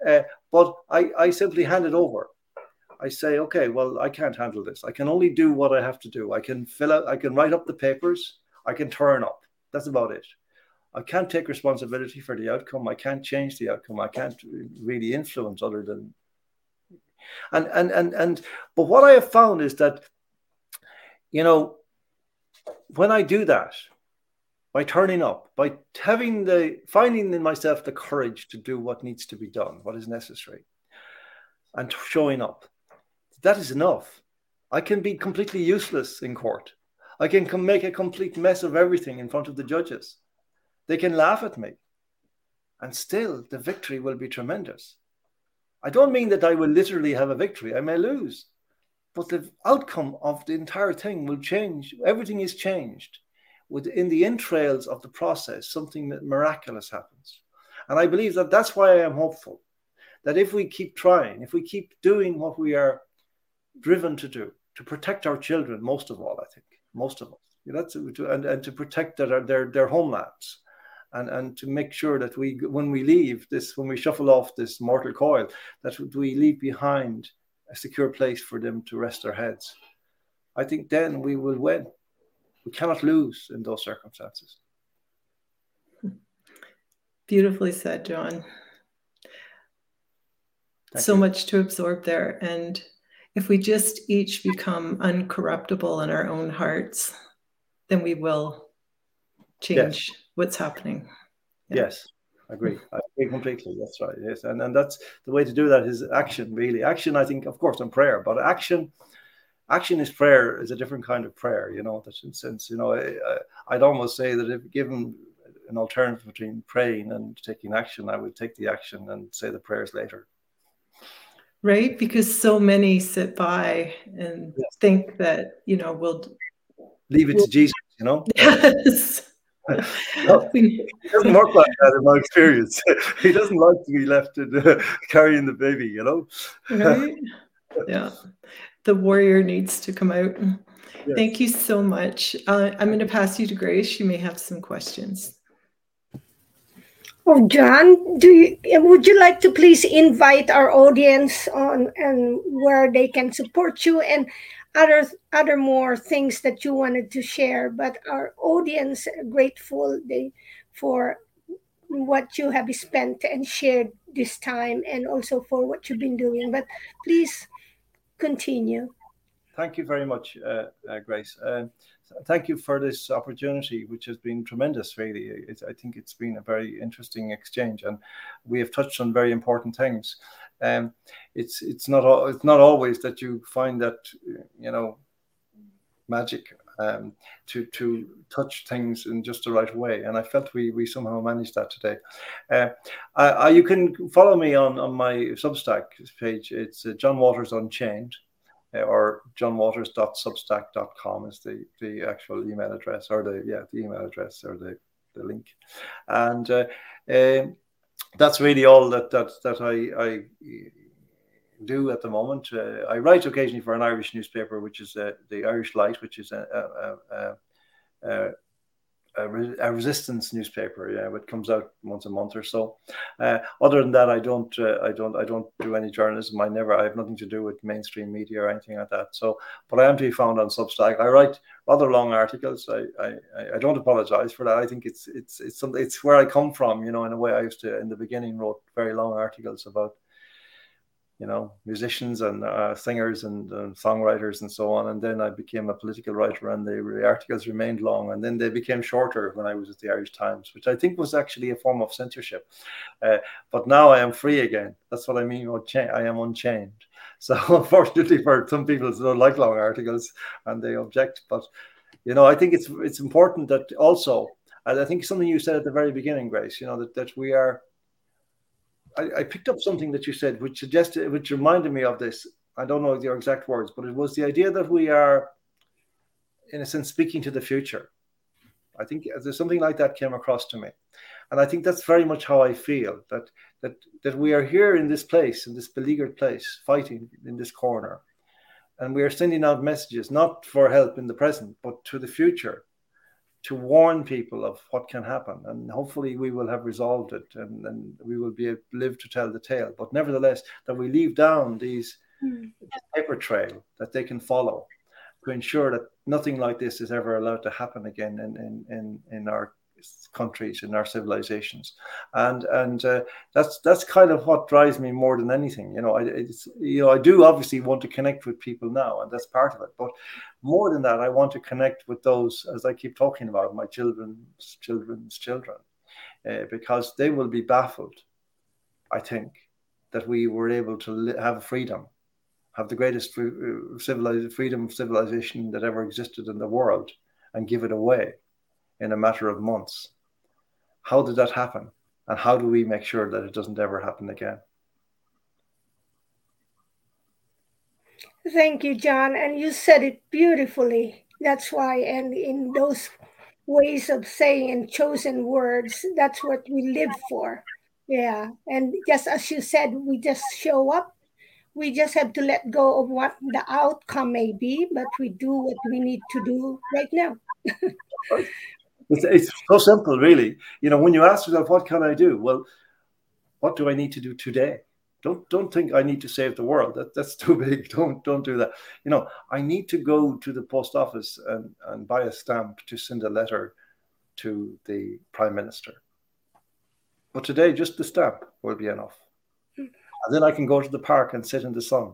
Uh, but I, I simply hand it over I say, okay, well, I can't handle this. I can only do what I have to do. I can fill out, I can write up the papers, I can turn up. That's about it. I can't take responsibility for the outcome. I can't change the outcome. I can't really influence other than and and and and but what I have found is that you know when I do that by turning up by having the finding in myself the courage to do what needs to be done what is necessary and showing up that is enough. I can be completely useless in court. I can make a complete mess of everything in front of the judges. They can laugh at me. And still, the victory will be tremendous. I don't mean that I will literally have a victory, I may lose. But the outcome of the entire thing will change. Everything is changed. Within the entrails of the process, something miraculous happens. And I believe that that's why I am hopeful. That if we keep trying, if we keep doing what we are driven to do to protect our children most of all. I think most of us. That's to, and, and to protect their, their their homelands and and to make sure that we when we leave this when we shuffle off this mortal coil that we leave behind a secure place for them to rest their heads i think then we will win we cannot lose in those circumstances beautifully said john Thank so you. much to absorb there and if we just each become uncorruptible in our own hearts then we will change yes what's happening. Yeah. Yes, I agree. I agree completely. That's right. Yes, and and that's the way to do that is action. Really, action. I think, of course, and prayer, but action. Action is prayer is a different kind of prayer. You know, that in sense, you know, I, would almost say that if given an alternative between praying and taking action, I would take the action and say the prayers later. Right, because so many sit by and yes. think that you know we'll leave it we'll, to Jesus. You know. (laughs) Yes no, he doesn't work like that in my experience. (laughs) he doesn't like to be left in, uh, (laughs) carrying the baby, you know. right? Yeah. The warrior needs to come out. Yes. Thank you so much. Uh, I'm going to pass you to Grace. You may have some questions. Oh, John, do you would you like to please invite our audience on and where they can support you and other other more things that you wanted to share? But our audience grateful they, for what you have spent and shared this time and also for what you've been doing. But please continue. Thank you very much uh, uh, grace. Uh, thank you for this opportunity which has been tremendous really i think it's been a very interesting exchange and we have touched on very important things um, it's it's not it's not always that you find that you know magic um, to to touch things in just the right way. And I felt we we somehow managed that today. Uh, I, I, you can follow me on on my Substack page. It's uh, John Waters Unchained. Or johnwaters.substack.com is the, the actual email address or the yeah the email address or the, the link and uh, um, that's really all that that that I, I do at the moment. Uh, I write occasionally for an Irish newspaper, which is uh, the Irish Light, which is a, a, a, a, a resistance newspaper. Yeah, it comes out once a month or so. Uh, other than that, I don't, uh, I don't, I don't do any journalism. I never, I have nothing to do with mainstream media or anything like that. So, but I am to be found on Substack. I write rather long articles. I, I, I don't apologize for that. I think it's, it's, it's something. It's where I come from. You know, in a way, I used to in the beginning wrote very long articles about you know, musicians and uh, singers and songwriters and so on. And then I became a political writer, and the, the, articles remained long. And then they became shorter when I was at the Irish Times, which I think was actually a form of censorship. Uh, but now I am free again. That's what I mean. I am unchained. (laughs) So unfortunately, for some people, they don't like long articles and they object. But you know, I think it's it's important that also. I think something you said at the very beginning, Grace. You know that that we are I, I, picked up something that you said, which suggested, which reminded me of this. I don't know your exact words, but it was the idea that we are, in a sense, speaking to the future. I think there's something like that came across to me, and I think that's very much how I feel that that that we are here in this place, in this beleaguered place, fighting in this corner, and we are sending out messages not for help in the present, but to the future, to warn people of what can happen. And hopefully we will have resolved it and, and we will be able to live to tell the tale. But nevertheless, that we leave down these mm. paper trail that they can follow to ensure that nothing like this is ever allowed to happen again in, in, in, in our countries in our civilizations and and uh, that's that's kind of what drives me more than anything you know I, it's you know I do obviously want to connect with people now and that's part of it but more than that I want to connect with those as I keep talking about my children's children's children uh, because they will be baffled I think that we were able to li- have freedom have the greatest uh, civilized freedom of civilization that ever existed in the world and give it away in a matter of months. How did that happen? And how do we make sure that it doesn't ever happen again? Thank you, John. And you said it beautifully. That's why, and in those ways of saying and chosen words, that's what we live for. Yeah. And just as you said, we just show up, we just have to let go of what the outcome may be, but we do what we need to do right now. (laughs) it's, it's so simple, really. You know, when you ask yourself, what can I do? Well, what do I need to do today? Don't don't think I need to save the world. That, that's too (laughs) big. Don't don't do that. You know, I need to go to the post office and, and buy a stamp to send a letter to the prime minister. But today, just the stamp will be enough. Hmm. And then I can go to the park and sit in the sun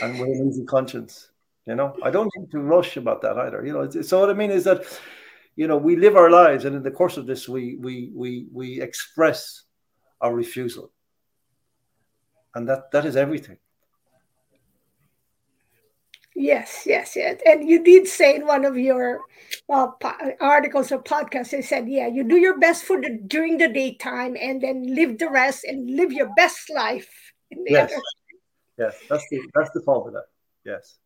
and with an easy conscience. You know, I don't need to rush about that either. You know, so what I mean is that, you know, we live our lives, and in the course of this, we we we we express our refusal, and that that is everything. Yes, yes, yes. And you did say in one of your uh, po- articles or podcasts, you said, yeah, you do your best for the during the daytime and then live the rest and live your best life. yes, other. yes, that's the that's the formula. Yes.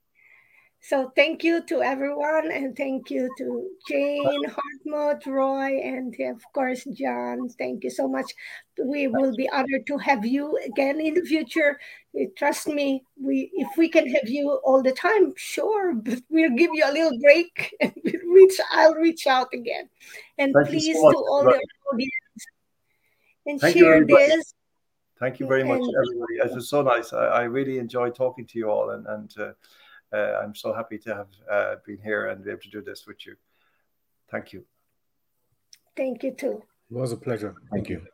So thank you to everyone, and thank you to Jane, Hartmut, Roy, and of course John. Thank you so much. We will be honored to have you again in the future. Trust me, we if we can have you all the time, sure, but we'll give you a little break (laughs) and we'll reach. I'll reach out again, and thank please so to all the audience and thank share this. Thank you very much, everybody. It was so nice. I, I, really enjoyed talking to you all, and and. Uh, uh, I'm so happy to have uh, been here and be able to do this with you. Thank you. Thank you too. It was a pleasure. Thank you.